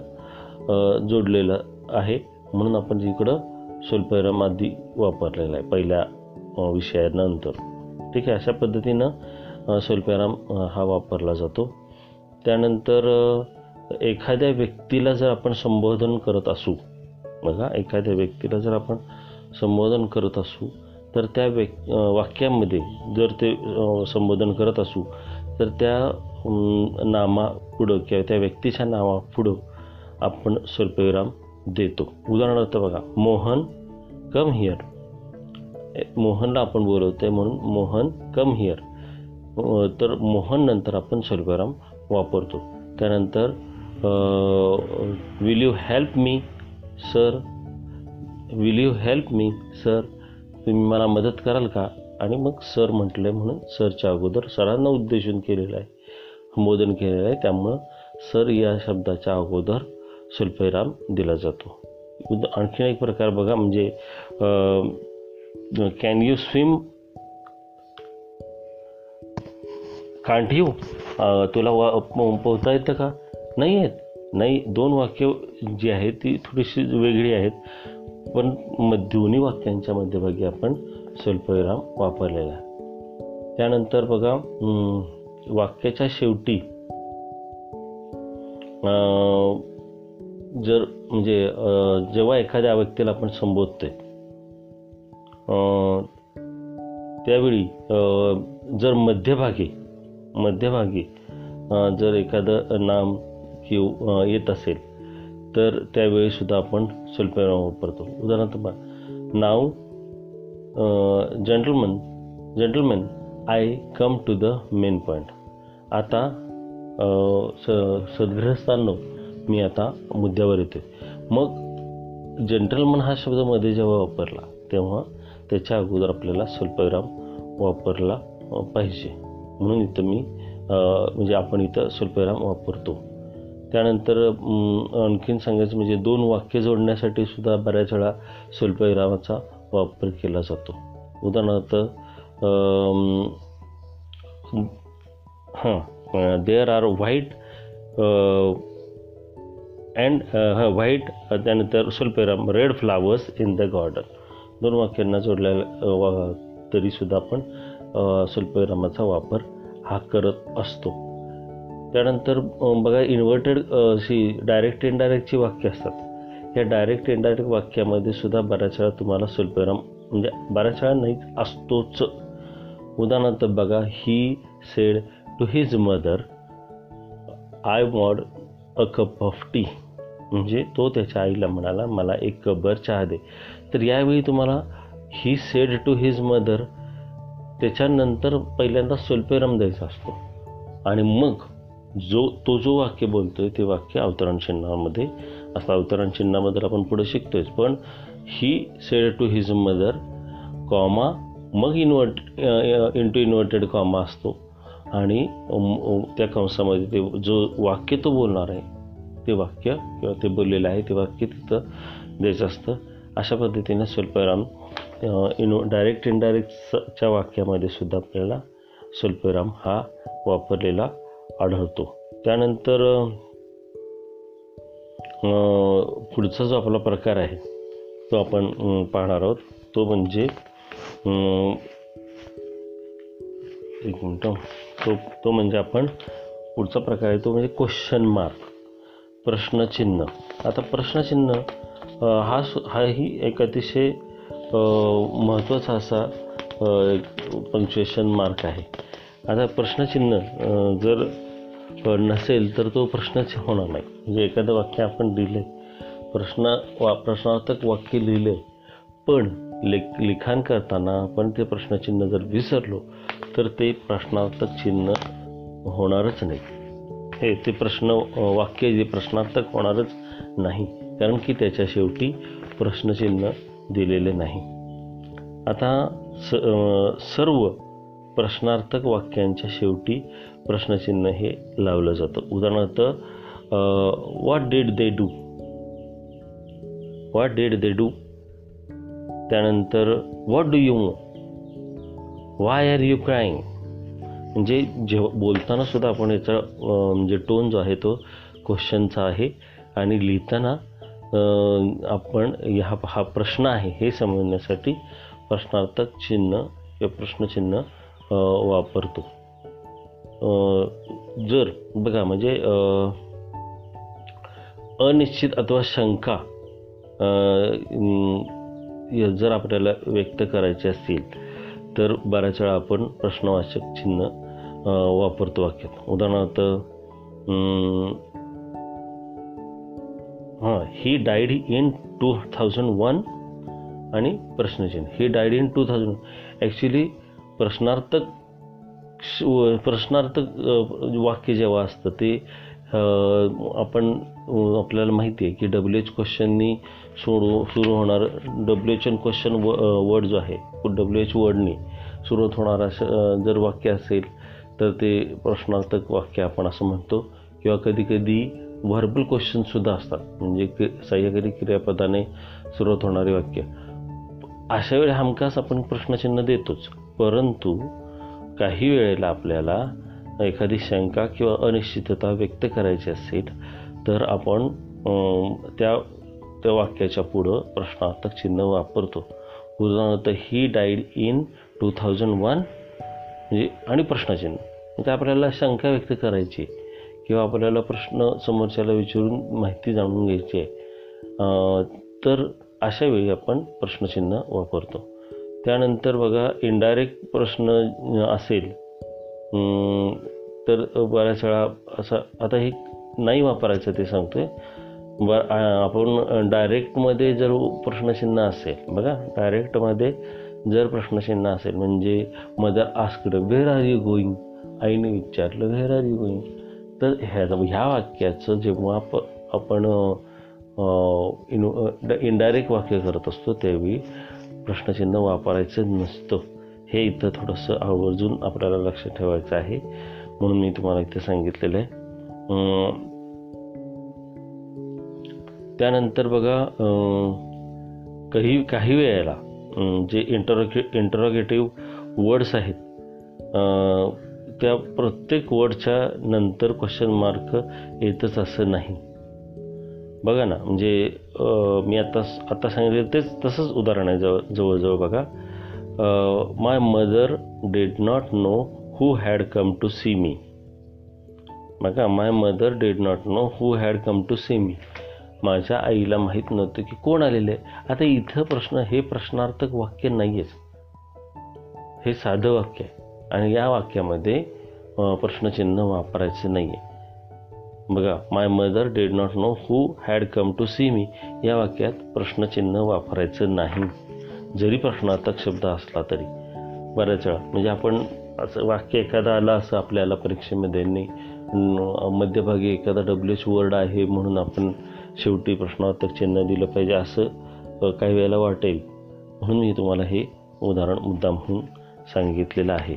जोडलेलं आहे. म्हणून आपण इकडं स्वल्पविराम आधी वापरलेला आहे पहिल्या विषयानंतर. ठीक आहे अशा पद्धतीनं स्वल्पविराम हा वापरला जातो. त्यानंतर एखाद्या व्यक्तीला जर आपण संबोधन करत असू बघा एखाद्या व्यक्तीला जर आपण संबोधन करत असू तर त्या व्यक् वाक्यामध्ये जर ते संबोधन करत असू तर त्या नामापुढं किंवा त्या व्यक्तीच्या नावापुढं आपण स्वल्पविराम देतो. उदाहरणार्थ बघा मोहन कम हिअर मोहनला आपण बोलवतो आहे म्हणून मोहन कम हिअर तर मोहन नंतर आपण स्वल्पविराम वापरतो. त्यानंतर will you help me sir will you help me sir तुम्ही मला मदत कराल का? आणि मग सर म्हटलं म्हणून सरच्या अगोदर सरांना उद्देशून केलेलं आहे संबोधन केलेलं आहे. त्यामुळं सर या शब्दाच्या अगोदर स्वल्पविराम दिला जातो. आणखीन एक प्रकार बघा म्हणजे can you swim can't you तुला वा पोहता येतं का? नाही आहेत नाही दोन वाक्य जी आहेत ती थोडीशी वेगळी आहेत. पण म दोन्ही वाक्यांच्या मध्यभागी आपण स्वल्पविराम वापरलेला आहे. त्यानंतर बघा वाक्याच्या शेवटी जर म्हणजे जेव्हा एखाद्या व्यक्तीला आपण संबोधते त्यावेळी जर मध्यभागी मध्यभागी जर एखादं नाम किंवा येत असेल तर त्यावेळीसुद्धा आपण स्वल्पविराम वापरतो उदाहरणार्थ नाव gentleman gentleman I come to the main point आता स सद्ग्रहस्थांनो मी आता मुद्द्यावर येते मग जंटलमन हा शब्दमध्ये जेव्हा वापरला तेव्हा त्याच्या अगोदर आपल्याला स्वल्पविराम वापरला पाहिजे. म्हणून इथं मी म्हणजे आपण इथं स्वल्पविराम वापरतो. त्यानंतर आणखीन सांगायचं म्हणजे दोन वाक्य जोडण्यासाठी सुद्धा बऱ्याच वेळा स्वल्पविरामाचा वापर केला जातो. उदाहरणार्थ हां there are white and white uh, त्यानंतर स्वल्पविराम red flowers in the garden दोन वाक्यांना जोडलेल्या वा- तरीसुद्धा आपण अ, स्वल्पविरामाचा वापर हा करत असतो. त्यानंतर बघा इन्व्हर्टेड अशी डायरेक्ट इनडायरेक्टची वाक्य असतात. या डायरेक्ट इनडायरेक्ट वाक्यामध्ये सुद्धा बऱ्याच वेळा तुम्हाला स्वल्पविराम म्हणजे बऱ्याच वेळा नाही असतोच. उदाहरणार्थ बघा he said to his mother I want a cup of tea म्हणजे तो त्याच्या आईला म्हणाला मला एक कबर चहा दे. तर यावेळी तुम्हाला he said to his mother त्याच्यानंतर पहिल्यांदा स्वल्पविराम द्यायचा असतो. आणि मग जो तो जो वाक्य बोलतोय ते वाक्य अवतरण चिन्हामध्ये असं अवतरण चिन्हाबद्दल आपण पुढे शिकतोयच. पण he said to his mother comma मग इन्व्हर्ट इंटू इन्व्हर्टेड कॉमा असतो. आणि त्या कंसामध्ये ते जो वाक्य तो बोलणार आहे ते वाक्य किंवा ते बोललेलं आहे ते वाक्य तिथं द्यायचं असतं. अशा पद्धतीने स्वल्पविराम इनो डायरेक्ट इनडायरेक्टच्या वाक्यामध्ये सुद्धा आपल्याला स्वल्पविराम हा वापरलेला आढळतो. त्यानंतर पुढचा जो आपला प्रकार आहे तो आपण पाहणार आहोत. तो म्हणजे एक मिनटं. तो तो म्हणजे आपण पुढचा प्रकार आहे तो म्हणजे क्वेश्चन मार्क प्रश्नचिन्ह. आता प्रश्नचिन्ह हा सु हाही एक अतिशय महत्त्वाचा असा पंक्च्युएशन मार्क आहे. आता प्रश्नचिन्ह जर नसेल तर तो प्रश्नच होणार नाही. म्हणजे एखादं वाक्य आपण लिहिलं प्रश्न वा प्रश्नार्थक वाक्य लिहिलं पण लेख लिखाण करताना आपण ते प्रश्नचिन्ह जर विसरलो तर ते प्रश्नार्थक चिन्ह होणारच नाही. हे ते प्रश्न वाक्य जे प्रश्नार्थक होणारच नाही. कारण की त्याच्या शेवटी प्रश्नचिन्ह दिलेले नाही. आता स सर्व प्रश्नार्थक वाक्यांच्या शेवटी प्रश्नचिन्ह हे लावलं जातं. उदाहरणार्थ what did they do what did they do त्यानंतर what do you why are you crying म्हणजे जेव्हा बोलताना सुद्धा आपण याचा म्हणजे टोन जो आहे तो क्वेश्चनचा आहे. आणि लिहिताना आपण ह्या हा प्रश्न आहे हे समजण्यासाठी प्रश्नार्थक चिन्ह किंवा प्रश्नचिन्ह वापरतो. जर बघा म्हणजे अनिश्चित अथवा शंका जर आपल्याला व्यक्त करायची असतील तर बऱ्याच वेळा आपण प्रश्नवाचक चिन्ह वापरतो वाक्यात. उदाहरणार्थ हां he died in two thousand one आणि प्रश्नचिन्ह. He died in two thousand actually प्रश्नार्थक प्रश्नार्थक वाक्य जेव्हा असतं ते आपण आपल्याला माहिती आहे की डब्ल्यू एच क्वेश्चननी सोडू सुरू होणार डब्ल्यू एच एन क्वेश्चन व वर्ड जो आहे. डब्ल्यू एच वर्डनी सुरू होणार असं जर वाक्य असेल तर ते प्रश्नार्थक वाक्य आपण असं म्हणतो. किंवा कधीकधी व्हर्बल क्वेश्चनसुद्धा असतात. म्हणजे सह्यकारी क्रियापदाने सुरुवात होणारे वाक्य. अशा वेळी हमखास आपण प्रश्नचिन्ह देतोच. परंतु काही वेळेला आपल्याला एखादी शंका किंवा अनिश्चितता व्यक्त करायची असेल तर आपण त्या त्या वाक्याच्या पुढं प्रश्नार्थक चिन्ह वापरतो. उदाहरणार्थ he died in two thousand one म्हणजे आणि प्रश्नचिन्ह. म्हणजे आपल्याला शंका व्यक्त करायची आहे किंवा आपल्याला प्रश्न समोरच्याला विचारून माहिती जाणून घ्यायची आहे तर अशा वेळी आपण प्रश्नचिन्ह वापरतो. त्यानंतर बघा इनडायरेक्ट प्रश्न असेल तर बऱ्याच वेळा असं आता हे नाही वापरायचं ते सांगतोय. ब आपण डायरेक्टमध्ये जर प्रश्नचिन्ह असेल बघा डायरेक्टमध्ये जर प्रश्नचिन्ह असेल म्हणजे mother asked where are you going आईने विचारलं व्हेर आर यू गोईंग तर ह्या ह्या वाक्याचं जेव्हा आप आपण इन इनडायरेक्ट वाक्य करत असतो त्यावेळी प्रश्नचिन्ह वापरायचं नसतं. हे इथं थोडंसं आवर्जून आपल्याला लक्षात ठेवायचं आहे. म्हणून मी तुम्हाला इथे सांगितलेलं आहे. त्यानंतर बघा काही काही वेळेला जे इंटरोगे इंटरोगेटिव्ह वर्ड्स आहेत त्या प्रत्येक वर्डच्या नंतर क्वेश्चन मार्क येतच असं नाही. बघा ना म्हणजे मी आता आता सांगितलं तेच तसंच उदाहरण आहे जवळ जवळजवळ बघा. My mother did not know who had come to see me बघा my mother did not know who had come to see me माझ्या आईला माहीत नव्हतं की कोण आलेलं आहे. आता इथं प्रश्न हे प्रश्नार्थक वाक्य नाही आहेच हे साधं वाक्य आहे. आणि या वाक्यामध्ये प्रश्नचिन्ह वापरायचं नाही आहे बघा my mother did not know who had come to see me या वाक्यात प्रश्नचिन्ह वापरायचं नाही. जरी प्रश्नार्थक शब्द असला तरी. बऱ्याच वेळा. म्हणजे आपण असं वाक्य एखादं आलं असं आपल्याला परीक्षेमध्ये नाही मध्यभागी एखादा डब्ल्यू एच वर्ड आहे म्हणून आपण शेवटी प्रश्नार्थक चिन्ह दिलं पाहिजे असं काही वेळेला वाटेल. म्हणून मी तुम्हाला हे उदाहरण मुद्दाम म्हणून सांगितलेलं आहे.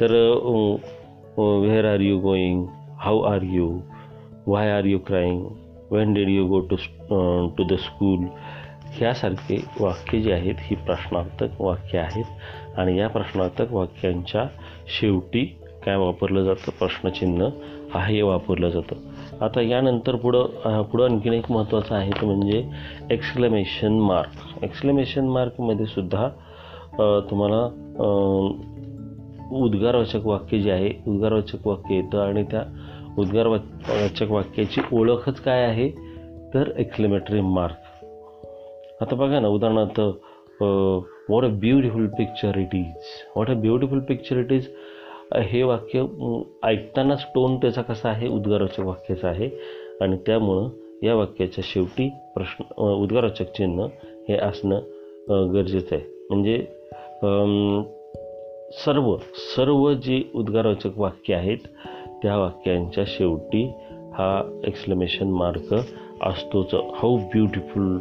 तर where where are you going how are you why are you crying when did you go to to the school ह्यासारखे वाक्य जे आहेत ही प्रश्नार्थक वाक्य आहेत. आणि या प्रश्नार्थक वाक्यांच्या शेवटी काय वापरलं जातं? प्रश्नचिन्ह आहे हे वापरलं जातं. आता यानंतर पुढं पुढं आणखीन एक महत्त्वाचं आहे ते म्हणजे एक्सक्लेमेशन मार्क एक्सक्लेमेशन मार्कमध्ये सुद्धा तुम्हाला उद्गारवाचक वाक्य जे आहे उद्गारवाचक वाक्य येतं आणि त्या उद्गारवाचक वाक्याची ओळखच काय आहे? तर एक्सक्लेमेटरी मार्क आता बघा ना उदाहरणार्थ what a beautiful picture it is what a beautiful picture it is हे वाक्य ऐकतानाच टोन त्याचा कसा आहे उद्गारवाचक वाक्याचा आहे. आणि त्यामुळं या वाक्याच्या शेवटी प्रश्न अं, उद्गारवाचक चिन्ह हे असणं गरजेचं आहे. म्हणजे सर्व सर्व जी उद्गारवाचक वाक्य आहेत त्या वाक्यांच्या शेवटी हा एक्सक्लेमेशन मार्क असतोच. How beautiful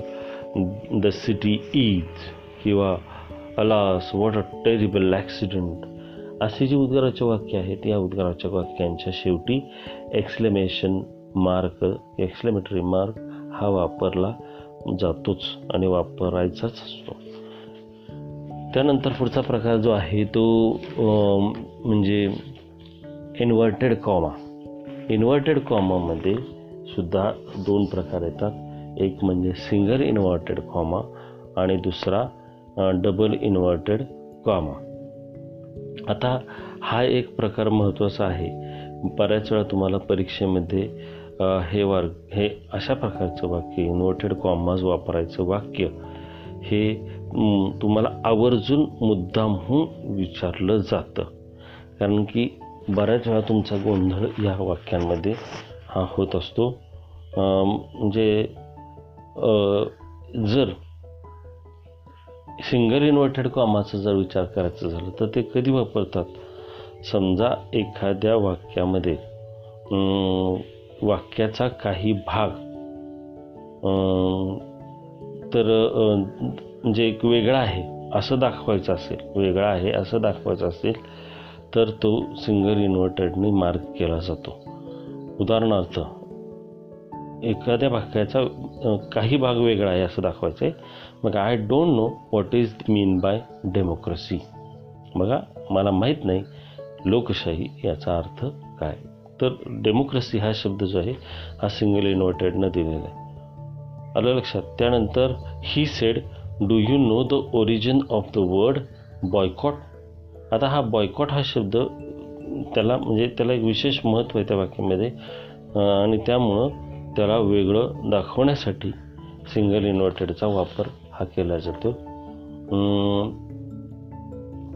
the city is किंवा alas what a terrible accident असे जे उद्गाराचे वाक्य आहेत या उद्गाराच्या वाक्यांच्या शेवटी एक्सलेमेशन मार्क एक्सलेमेटरी मार्क हा वापरला जातोच आणि वापरायचाच असतो. त्यानंतर पुढचा प्रकार जो आहे तो म्हणजे इन्व्हर्टेड कॉमा इन्व्हर्टेड कॉमामध्ये सुद्धा दोन प्रकार येतात. एक म्हणजे सिंगल इन्व्हर्टेड कॉमा आणि दुसरा डबल इन्व्हर्टेड कॉमा. आता हा एक प्रकार महत्त्वाचा आहे. बऱ्याच वेळा तुम्हाला परीक्षेमध्ये हे वार हे अशा प्रकारचं वाक्य इन्व्हर्टेड कॉमाज वापरायचं वाक्य हे तुम्हाला आवर्जून मुद्दामहून विचारलं जातं. कारण की बऱ्याच वेळा तुमचा गोंधळ या वाक्यांमध्ये हा होत असतो. म्हणजे जर सिंगल इन्व्हर्टेड कॉमाचा जर विचार करायचा झाला तर ते कधी वापरतात? समजा एखाद्या वाक्यामध्ये वाक्याचा काही भाग तर म्हणजे एक वेगळा आहे असं दाखवायचं असेल वेगळा आहे असं दाखवायचं असेल तर तो सिंगल इन्व्हर्टेडने मार्क केला जातो. उदाहरणार्थ एखाद्या वाक्याचा काही भाग वेगळा आहे असं दाखवायचं आहे मग I don't know what is mean by democracy बघा मला माहीत नाही लोकशाही याचा अर्थ काय. तर डेमोक्रेसी हा शब्द जो आहे हा सिंगल इन्व्हर्टेडनं दिलेला आहे. आलं लक्षात? त्यानंतर he said do you know the origin of the word boycott आता हा बॉयकॉट हा शब्द त्याला म्हणजे त्याला एक विशेष महत्त्व आहे त्या वाक्यामध्ये. आणि त्यामुळं त्याला वेगळं दाखवण्यासाठी सिंगल इन्व्हर्टेडचा वापर हा केला जातो.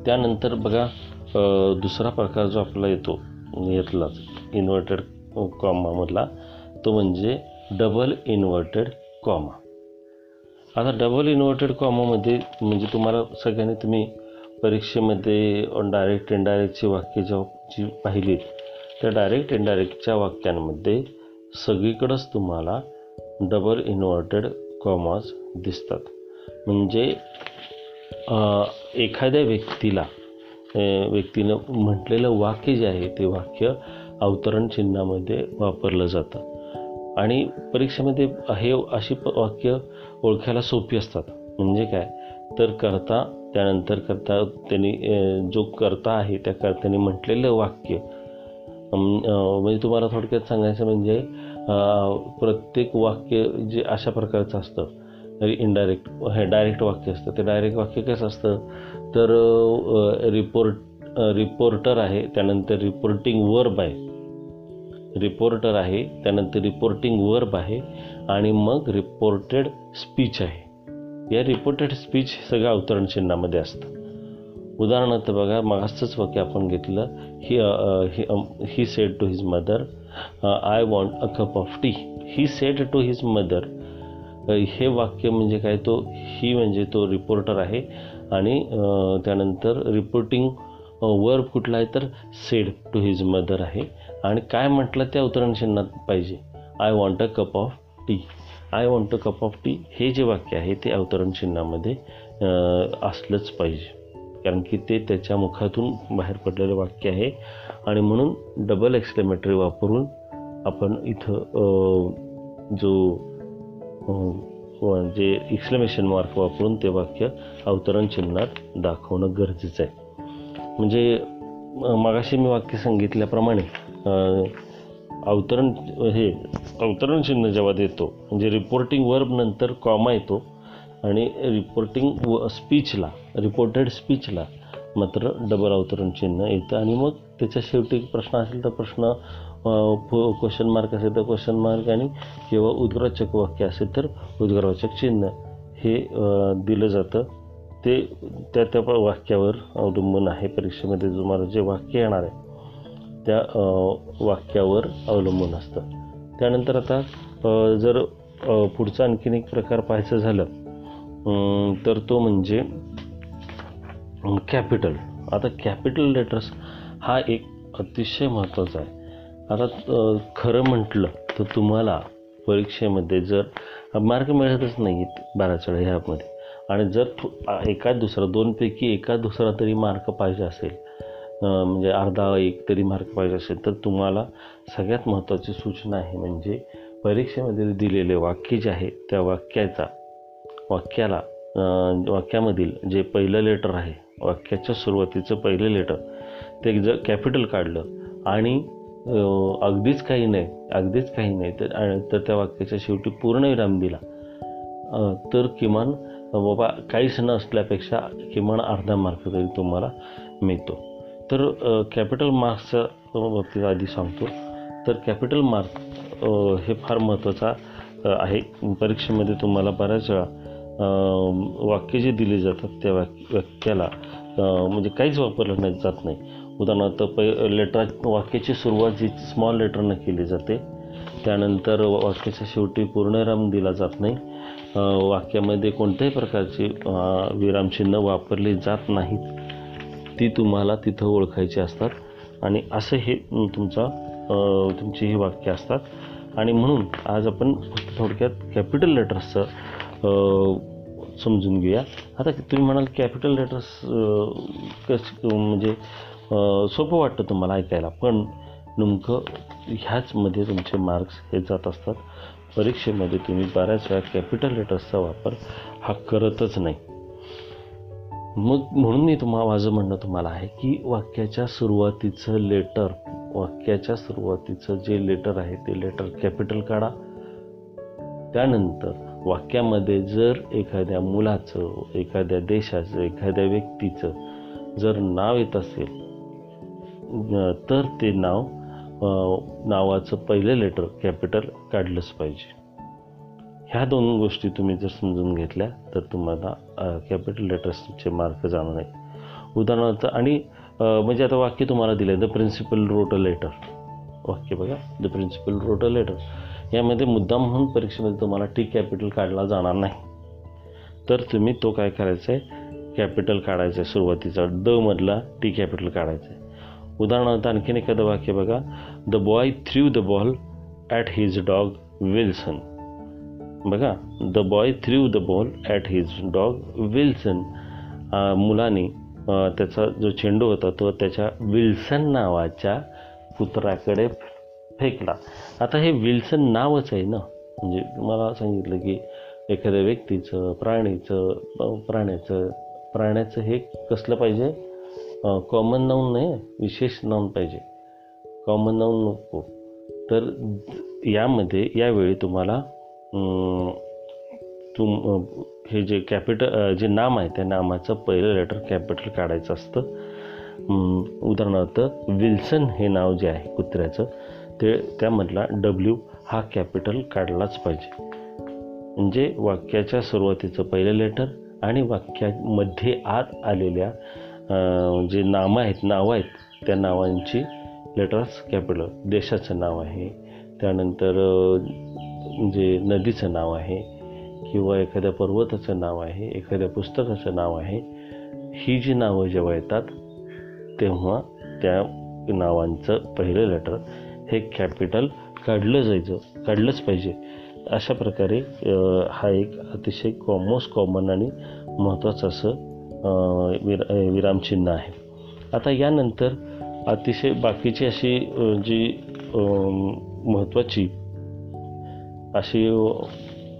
त्यानंतर बघा दुसरा प्रकार जो आपला येतो यातलाच इन्व्हर्टेड कॉमामधला तो म्हणजे डबल इन्व्हर्टेड कॉमा आता डबल इन्व्हर्टेड कॉमामध्ये म्हणजे तुम्हाला सगळ्यांनी तुम्ही परीक्षेमध्ये डायरेक्ट इनडायरेक्टची वाक्य जेव्हा जी पाहिलीत त्या डायरेक्ट इनडायरेक्टच्या वाक्यांमध्ये सगळीकडंच तुम्हाला डबल इन्व्हर्टेड कॉमाज दिसतात. म्हणजे एखाद्या व्यक्तीला व्यक्तीनं म्हटलेलं वाक्य जे आहे ते वाक्य अवतरण चिन्हामध्ये वापरलं जातं. आणि परीक्षेमध्ये हे अशी प- वाक्य ओळखायला सोपी असतात. म्हणजे काय? तर करता त्यानंतर करता त्यांनी जो करता आहे त्या कर्त्याने म्हटलेलं वाक्य म्हणजे तुम्हाला थोडक्यात सांगायचं म्हणजे प्रत्येक वाक्य जे अशा प्रकारचं असतं. इनडायरेक्ट हे डायरेक्ट वाक्य असतं. ते डायरेक्ट वाक्य कसं असतं? तर रिपोर्ट रिपोर्टर आहे त्यानंतर रिपोर्टिंग वर्ब आहे. रिपोर्टर आहे त्यानंतर रिपोर्टिंग वर्ब आहे आणि मग रिपोर्टेड स्पीच आहे. या रिपोर्टेड स्पीच सगळ्या अवतरण चिन्हामध्ये असतं. उदाहरणार्थ बघा मागचंच वाक्य आपण घेतलं he he said to his mother I want a cup of tea he said to his mother हे वाक्य म्हणजे काय तो ही म्हणजे तो रिपोर्टर आहे आणि त्यानंतर रिपोर्टिंग वर्ब कुठला आहे तर सेड टू हिज मदर आहे. आणि काय म्हटलं त्या अवतरण चिन्हात पाहिजे. I want a cup of tea I want a cup of tea हे जे वाक्य आहे ते अवतरण चिन्हामध्ये असलंच पाहिजे. कारण की ते त्याच्या मुखातून बाहेर पडलेलं वाक्य आहे. आणि म्हणून डबल एक्सलेमेटरी वापरून आपण इथं जो जे एक्सलेमेशन मार्क वापरून ते वाक्य अवतरण चिन्हात दाखवणं गरजेचं आहे. म्हणजे मागाशी मगाशी मी वाक्य सांगितल्याप्रमाणे अवतरण हे अवतरण चिन्ह जेव्हा देतो म्हणजे रिपोर्टिंग वर्ब नंतर कॉमा येतो आणि रिपोर्टिंग व स्पीचला रिपोर्टेड स्पीचला मात्र डबल अवतरण चिन्ह येतं. आणि मग त्याच्या शेवटी प्रश्न असेल तर प्रश्न क्वेश्चन मार्क असेल तर क्वेश्चन मार्क आणि किंवा उद्गारवाचक वाक्य असेल तर उद्गारवाचक चिन्ह हे दिलं जातं. ते त्या त्या वाक्यावर अवलंबून आहे परीक्षेमध्ये. तुम्हाला जे वाक्य येणार आहे त्या वाक्यावर अवलंबून असतं. त्यानंतर आता जर पुढचा आणखीन एक प्रकार पाहायचं झालं तर तो म्हणजे कॅपिटल आता कॅपिटल लेटर्स हा एक अतिशय महत्त्वाचा आहे. आता खरं म्हटलं तर तुम्हाला परीक्षेमध्ये जर मार्क मिळतच नाही आहेत बऱ्याच वेळा ह्यामध्ये आणि जर थो एका दुसरा दोनपैकी एका दुसरा तरी मार्क पाहिजे असेल म्हणजे अर्धा एक तरी मार्क पाहिजे असेल तर तुम्हाला सगळ्यात महत्त्वाची सूचना आहे म्हणजे परीक्षेमध्ये दिलेले वाक्य जे आहे त्या वाक्याचा वाक्याला वाक्यामधील जे पहिलं लेटर आहे वाक्याच्या सुरुवातीचं पहिलं लेटर. ते जर कॅपिटल काढलं आणि अगदीच काही नाही अगदीच काही नाही तर तर त्या वाक्याच्या शेवटी पूर्णविराम दिला. तर किमान बाबा काहीच असल्यापेक्षा किमान अर्धा मार्क तरी तुम्हाला मिळतो. तर कॅपिटल मार्क्सच्या बाबतीत आधी सांगतो. तर कॅपिटल मार्क हे फार महत्त्वाचा आहे. परीक्षेमध्ये तुम्हाला बऱ्याच वेळा वाक्य जे दिले जातात त्या वाक वाक्याला म्हणजे काहीच वापरलं नाही जात नाही. उदाहरणार्थ पै लेटर वाक्याची सुरुवात जी स्मॉल लेटरनं केली जाते त्यानंतर वाक्याच्या शेवटी पूर्णविराम दिला जात नाही. वाक्यामध्ये कोणत्याही प्रकारची विरामचिन्ह वापरली जात नाहीत. ती तुम्हाला तिथं ओळखायची असतात. आणि असं हे तुमचा तुमची ही वाक्य असतात. आणि म्हणून आज आपण फक्त थोडक्यात कॅपिटल लेटर्सचं समजून घेऊया. आता तुम्ही म्हणाल कॅपिटल लेटर्स कसं म्हणजे सोपं वाटतं तुम्हाला ऐकायला पण नेमकं ह्याचमध्ये तुमचे मार्क्स हे जात असतात. परीक्षेमध्ये तुम्ही बऱ्याच वेळा कॅपिटल लेटर्सचा वापर हा करतच नाही. मग म्हणून मी तुम्हाला माझं म्हणणं तुम्हाला आहे की वाक्याच्या सुरुवातीचं लेटर वाक्याच्या सुरुवातीचं जे लेटर आहे ते लेटर कॅपिटल काढा. त्यानंतर वाक्यामध्ये जर एखाद्या मुलाचं एखाद्या देशाचं एखाद्या व्यक्तीचं जर नाव येत असेल तर ते नाव नावाचं पहिलं लेटर कॅपिटल काढलंच पाहिजे. ह्या दोन गोष्टी तुम्ही जर समजून घेतल्या तर तुम्हाला कॅपिटल लेटर्सचे मार्क जाणार नाही उदाहरणार्थ आणि म्हणजे आता वाक्य तुम्हाला दिलं आहे the principal wrote a letter वाक्य बघा the principal wrote a letter यामध्ये मुद्दाम म्हणून परीक्षेमध्ये तुम्हाला टी कॅपिटल काढला जाणार नाही. तर तुम्ही तो काय करायचा आहे कॅपिटल काढायचा आहे सुरुवातीचा. ड मधला टी कॅपिटल काढायचा आहे उदाहरणार्थ आणखीन एखादं वाक्य बघा. The boy threw the ball at his dog Wilson बघा. The boy threw the ball at his dog Wilson मुलाने त्याचा जो चेंडू होता तो त्याच्या विल्सन नावाच्या कुत्र्याकडे फेकला. आता हे विल्सन नावच आहे ना. म्हणजे तुम्हाला सांगितलं की एखाद्या व्यक्तीचं प्राणीचं प्राण्याचं प्राण्याचं हे कसलं पाहिजे? कॉमन नाऊन नाही विशेष नाऊन पाहिजे. कॉमन नाऊन नको. तर यामध्ये यावेळी तुम्हाला तुम हे जे कॅपिटल जे नाम आहे त्या नामाचं पहिलं लेटर कॅपिटल काढायचं असतं. उदाहरणार्थ विल्सन हे नाव जे आहे कुत्र्याचं ते त्यामधला डब्ल्यू हा कॅपिटल काढलाच पाहिजे. म्हणजे वाक्याच्या सुरुवातीचं पहिलं लेटर आणि वाक्यामध्ये आत आलेल्या जे नामं आहेत नावं आहेत त्या नावांची लेटर्स कॅपिटल देशाचं नाव आहे. त्यानंतर म्हणजे नदीचं नाव आहे किंवा एखाद्या पर्वताचं नाव आहे एखाद्या पुस्तकाचं नाव आहे. ही जी नावं जेव्हा येतात तेव्हा त्या नावांचं पहिलं लेटर हे कॅपिटल काढलं जायचं काढलंच पाहिजे. अशा प्रकारे हा एक अतिशय मोस्ट कॉमन आणि महत्त्वाचं असं विरा विरामचिन्ह आहे. आता यानंतर अतिशय बाकीची अशी जी महत्त्वाची अशी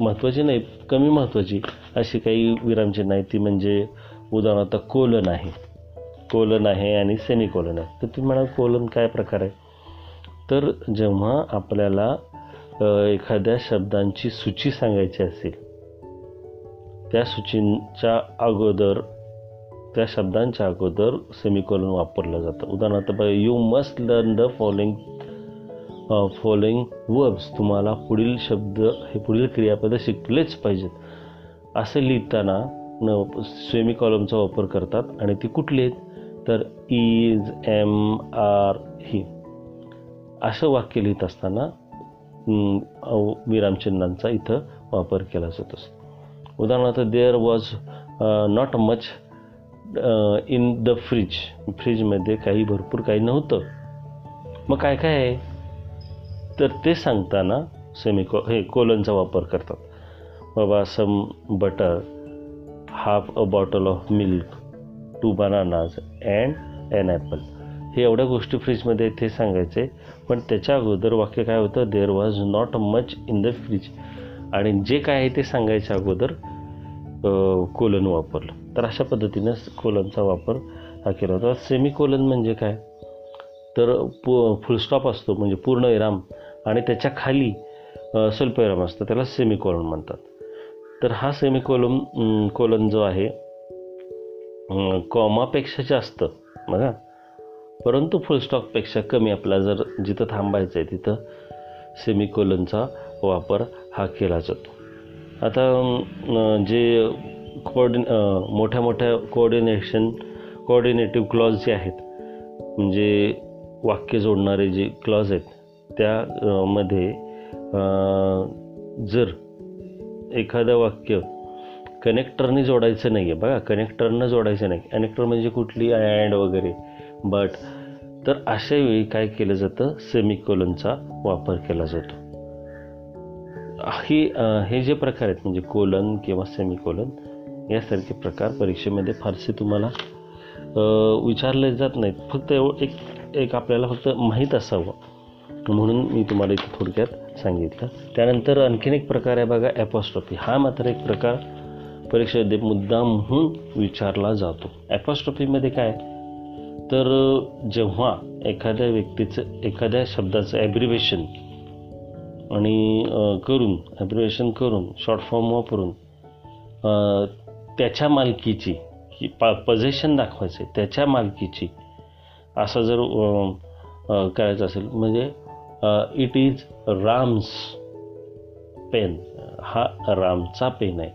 महत्त्वाची नाही कमी महत्त्वाची अशी काही विरामचिन्ह आहेत ती म्हणजे उदाहरणार्थ कोलन आहे. कोलन आहे आणि सेमी कोलन आहे. तर तुम्ही म्हणाल कोलन काय प्रकार आहे? तर जेव्हा आपल्याला एखाद्या शब्दांची सूची सांगायची असेल त्या सूचींच्या अगोदर त्या शब्दांच्या अगोदर सेमिकोलन वापरलं जातं. उदाहरणार्थ बघा you must learn the following following verbs तुम्हाला पुढील शब्द हे पुढील क्रियापद शिकलेच पाहिजेत. असं लिहिताना न सेमी कॉलमचा वापर करतात आणि ती कुठली आहेत? तर इज एम आर ही असं वाक्य लिहित असताना विरामचिन्हांचा इथं वापर केला जातो. उदाहरणार्थ there was not much in the fridge फ्रीजमध्ये काही भरपूर काही नव्हतं. मग काय काय आहे? तर ते सांगताना सेमिको हे कोलनचा वापर करतात. बाबा some butter half a bottle of milk two bananas and an apple हे एवढ्या गोष्टी फ्रीजमध्ये आहेत ते सांगायचे पण त्याच्या अगोदर वाक्य काय होतं? There was not much in the fridge आणि जे काय आहे ते सांगायच्या अगोदर कोलन वापरलं. तर अशा पद्धतीनं कोलनचा वापर हा केला होता. सेमी कोलन म्हणजे काय? तर पु फुलस्टॉप असतो म्हणजे पूर्ण विराम. आणि त्याच्याखाली स्वल्पविराम असतो त्याला सेमी कोलन म्हणतात. तर हा सेमी कोलम कोलन जो आहे कॉमापेक्षा जास्त. बघा. परंतु फुलस्टॉपपेक्षा कमी आपला जर जिथं थांबायचं आहे तिथं सेमिकोलनचा वापर हा केला जातो. आता जे कोऑर्डिन मोठ्या मोठ्या कोऑर्डिनेशन कोऑर्डिनेटिव्ह क्लॉज जे आहेत म्हणजे वाक्य जोडणारे जे क्लॉज आहेत त्यामध्ये जर एखादं वाक्य कनेक्टरने जोडायचं नाही आहे बघा कनेक्टरनं जोडायचं नाही. कनेक्टर म्हणजे कुठली अँड वगैरे. बट तर अशा वेळी काय केलं जातं? सेमिकोलनचा वापर केला जातो. ही हे जे प्रकार आहेत म्हणजे कोलन किंवा सेमिकोलन यासारखे प्रकार परीक्षेमध्ये फारसे तुम्हाला विचारले जात नाहीत. फक्त एव एक एक आपल्याला फक्त माहीत असावं. म्हणून मी तुम्हाला इथे थोडक्यात सांगितलं. त्यानंतर आणखीन एक प्रकार आहे बघा ॲपॉस्ट्रॉफी हा मात्र एक प्रकार परीक्षेमध्ये मुद्दामहून विचारला जातो. ॲपॉस्ट्रॉफीमध्ये काय? तर जेव्हा एखाद्या व्यक्तीचं एखाद्या शब्दाचं ॲब्रिवेशन आणि करून ॲब्रिवेशन करून शॉर्ट फॉर्म वापरून त्याच्या मालकीची की पा पजेशन दाखवायचे त्याच्या मालकीची असं जर करायचं असेल म्हणजे इट इज राम्स पेन हा रामचा पेन आहे.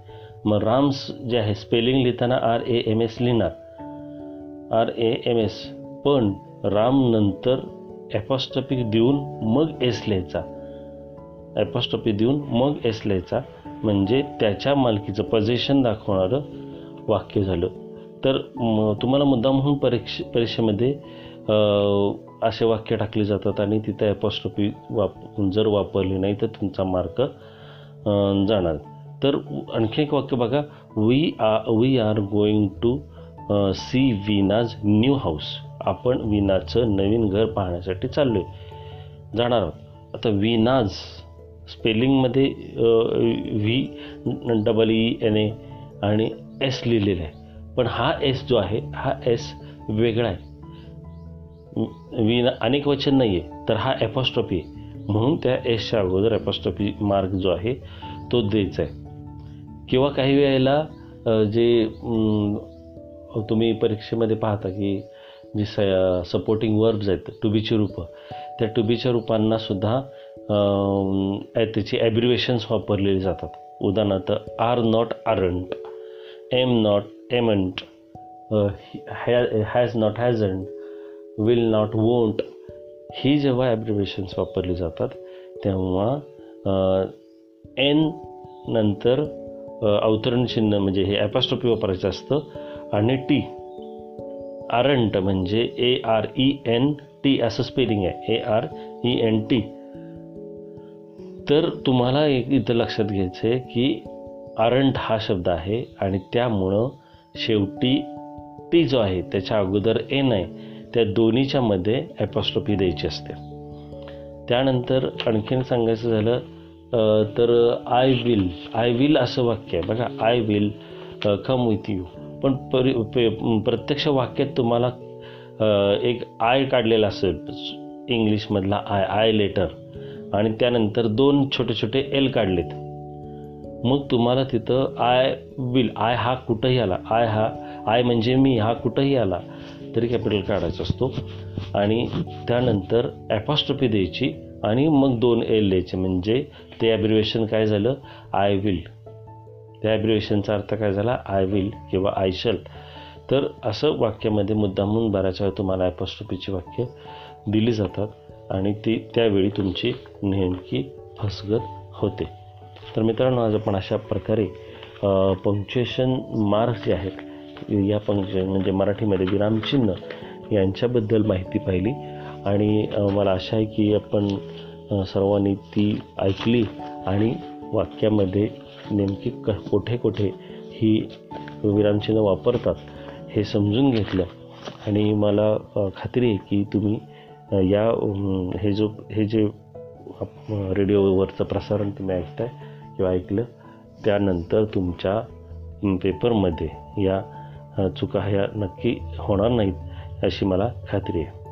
मग राम्स जे आहे स्पेलिंग लिहिताना आर ए एम एस लिहिणार. आर ए एम एस पण राम नंतर ॲपॉस्टॉपिक देऊन मग एस लिहायचा. ॲपॉस्टॉपी देऊन मग एस लिहायचा. म्हणजे त्याच्या मालकीचं पजेशन दाखवणारं वाक्य झालं. तर म, तुम्हाला मुद्दा म्हणून परीक्ष परीक्षेमध्ये असे वाक्य टाकले जातात आणि तिथं ॲपॉस्टॉपी वाप जर वापरली नाही तर तुमचा मार्क जाणार. तर आणखी एक वाक्य बघा. We uh we are going to see Veena's new house. आपण विनाचं नवीन घर पाहण्यासाठी चाललो आहे जाणार आहोत. आता Veena's स्पेलिंगमध्ये V double E N A आणि एस लिहिलेलं आहे. पण हा एस जो आहे हा एस वेगळा आहे. विना अनेक वचन नाही आहे तर हा ॲपॉस्ट्रॉफी आहे. म्हणून त्या एसच्या अगोदर ॲपॉस्ट्रॉफी मार्क जो आहे तो द्यायचा आहे. किंवा काही वेळेला जे तुम्ही परीक्षेमध्ये पाहता की जी स सपोर्टिंग वर्ब्स आहेत टुबीची रूपं त्या टुबीच्या रूपांना सुद्धा त्याची ॲब्रिवेशन्स वापरलेली जातात. उदाहरणार्थ are not aren't am not amn't has not hasn't will not won't ही जेव्हा ॲब्रिवेशन्स वापरली जातात तेव्हा एन नंतर अवतरण चिन्ह म्हणजे हे ॲपॅस्ट्रॉपी वापरायचं असतं आणि टी. आरंट म्हणजे A R E N T असं स्पेलिंग आहे. A R E N T तर तुम्हाला एक इथं लक्षात घ्यायचं आहे की आरंट हा शब्द आहे आणि त्यामुळं शेवटी टी जो आहे त्याच्या अगोदर एन आहे. त्या दोन्हीच्या मध्ये ॲपॉस्ट्रॉफी द्यायची असते. त्यानंतर आणखीन सांगायचं झालं तर आय विल आय विल असं वाक्य आहे. बघा I will come with you पण परि पे- प्रत्यक्ष वाक्यात तुम्हाला एक आय काढलेला असेल इंग्लिशमधला आय आय लेटर आणि त्यानंतर दोन छोटे छोटे एल काढलेत. मग तुम्हाला तिथं आय विल आय हा कुठंही आला. आय हा आय म्हणजे मी हा कुठंही आला. तरी कॅपिटल काढायचा असतो. आणि त्यानंतर ॲपॉस्ट्रॉफी द्यायची. आणि मग दोन एल द्यायचे. म्हणजे ते ॲब्रिवेशन काय झालं? आय विल त्या ॲब्रिवेशनचा अर्थ काय झाला? आय विल किंवा आय शल तर असं वाक्यामध्ये मुद्दामून बऱ्याच वेळा तुम्हाला ॲपॉस्ट्रफीची वाक्य दिली जातात आणि ती त्यावेळी तुमची नेमकी फसगत होते. तर मित्रांनो आज आपण अशा प्रकारे पंक्च्युएशन मार्क्स जे आहेत या पंक्च्युएशन म्हणजे मराठीमध्ये विरामचिन्ह यांच्याबद्दल माहिती पाहिली. आणि मला आशा आहे की आपण सर्वांनी ती ऐकली आणि वाक्यामध्ये नेमकी क कुठे कुठे ही विरामचिन्ह वापरतात हे समजून घेतलं. आणि मला खात्री आहे की तुम्ही या हे जो हे जे रेडिओवरचं प्रसारण तुम्ही ऐकताय किंवा ऐकलं त्यानंतर तुमच्या पेपरमध्ये या चुका ह्या नक्की होणार नाहीत अशी मला खात्री आहे.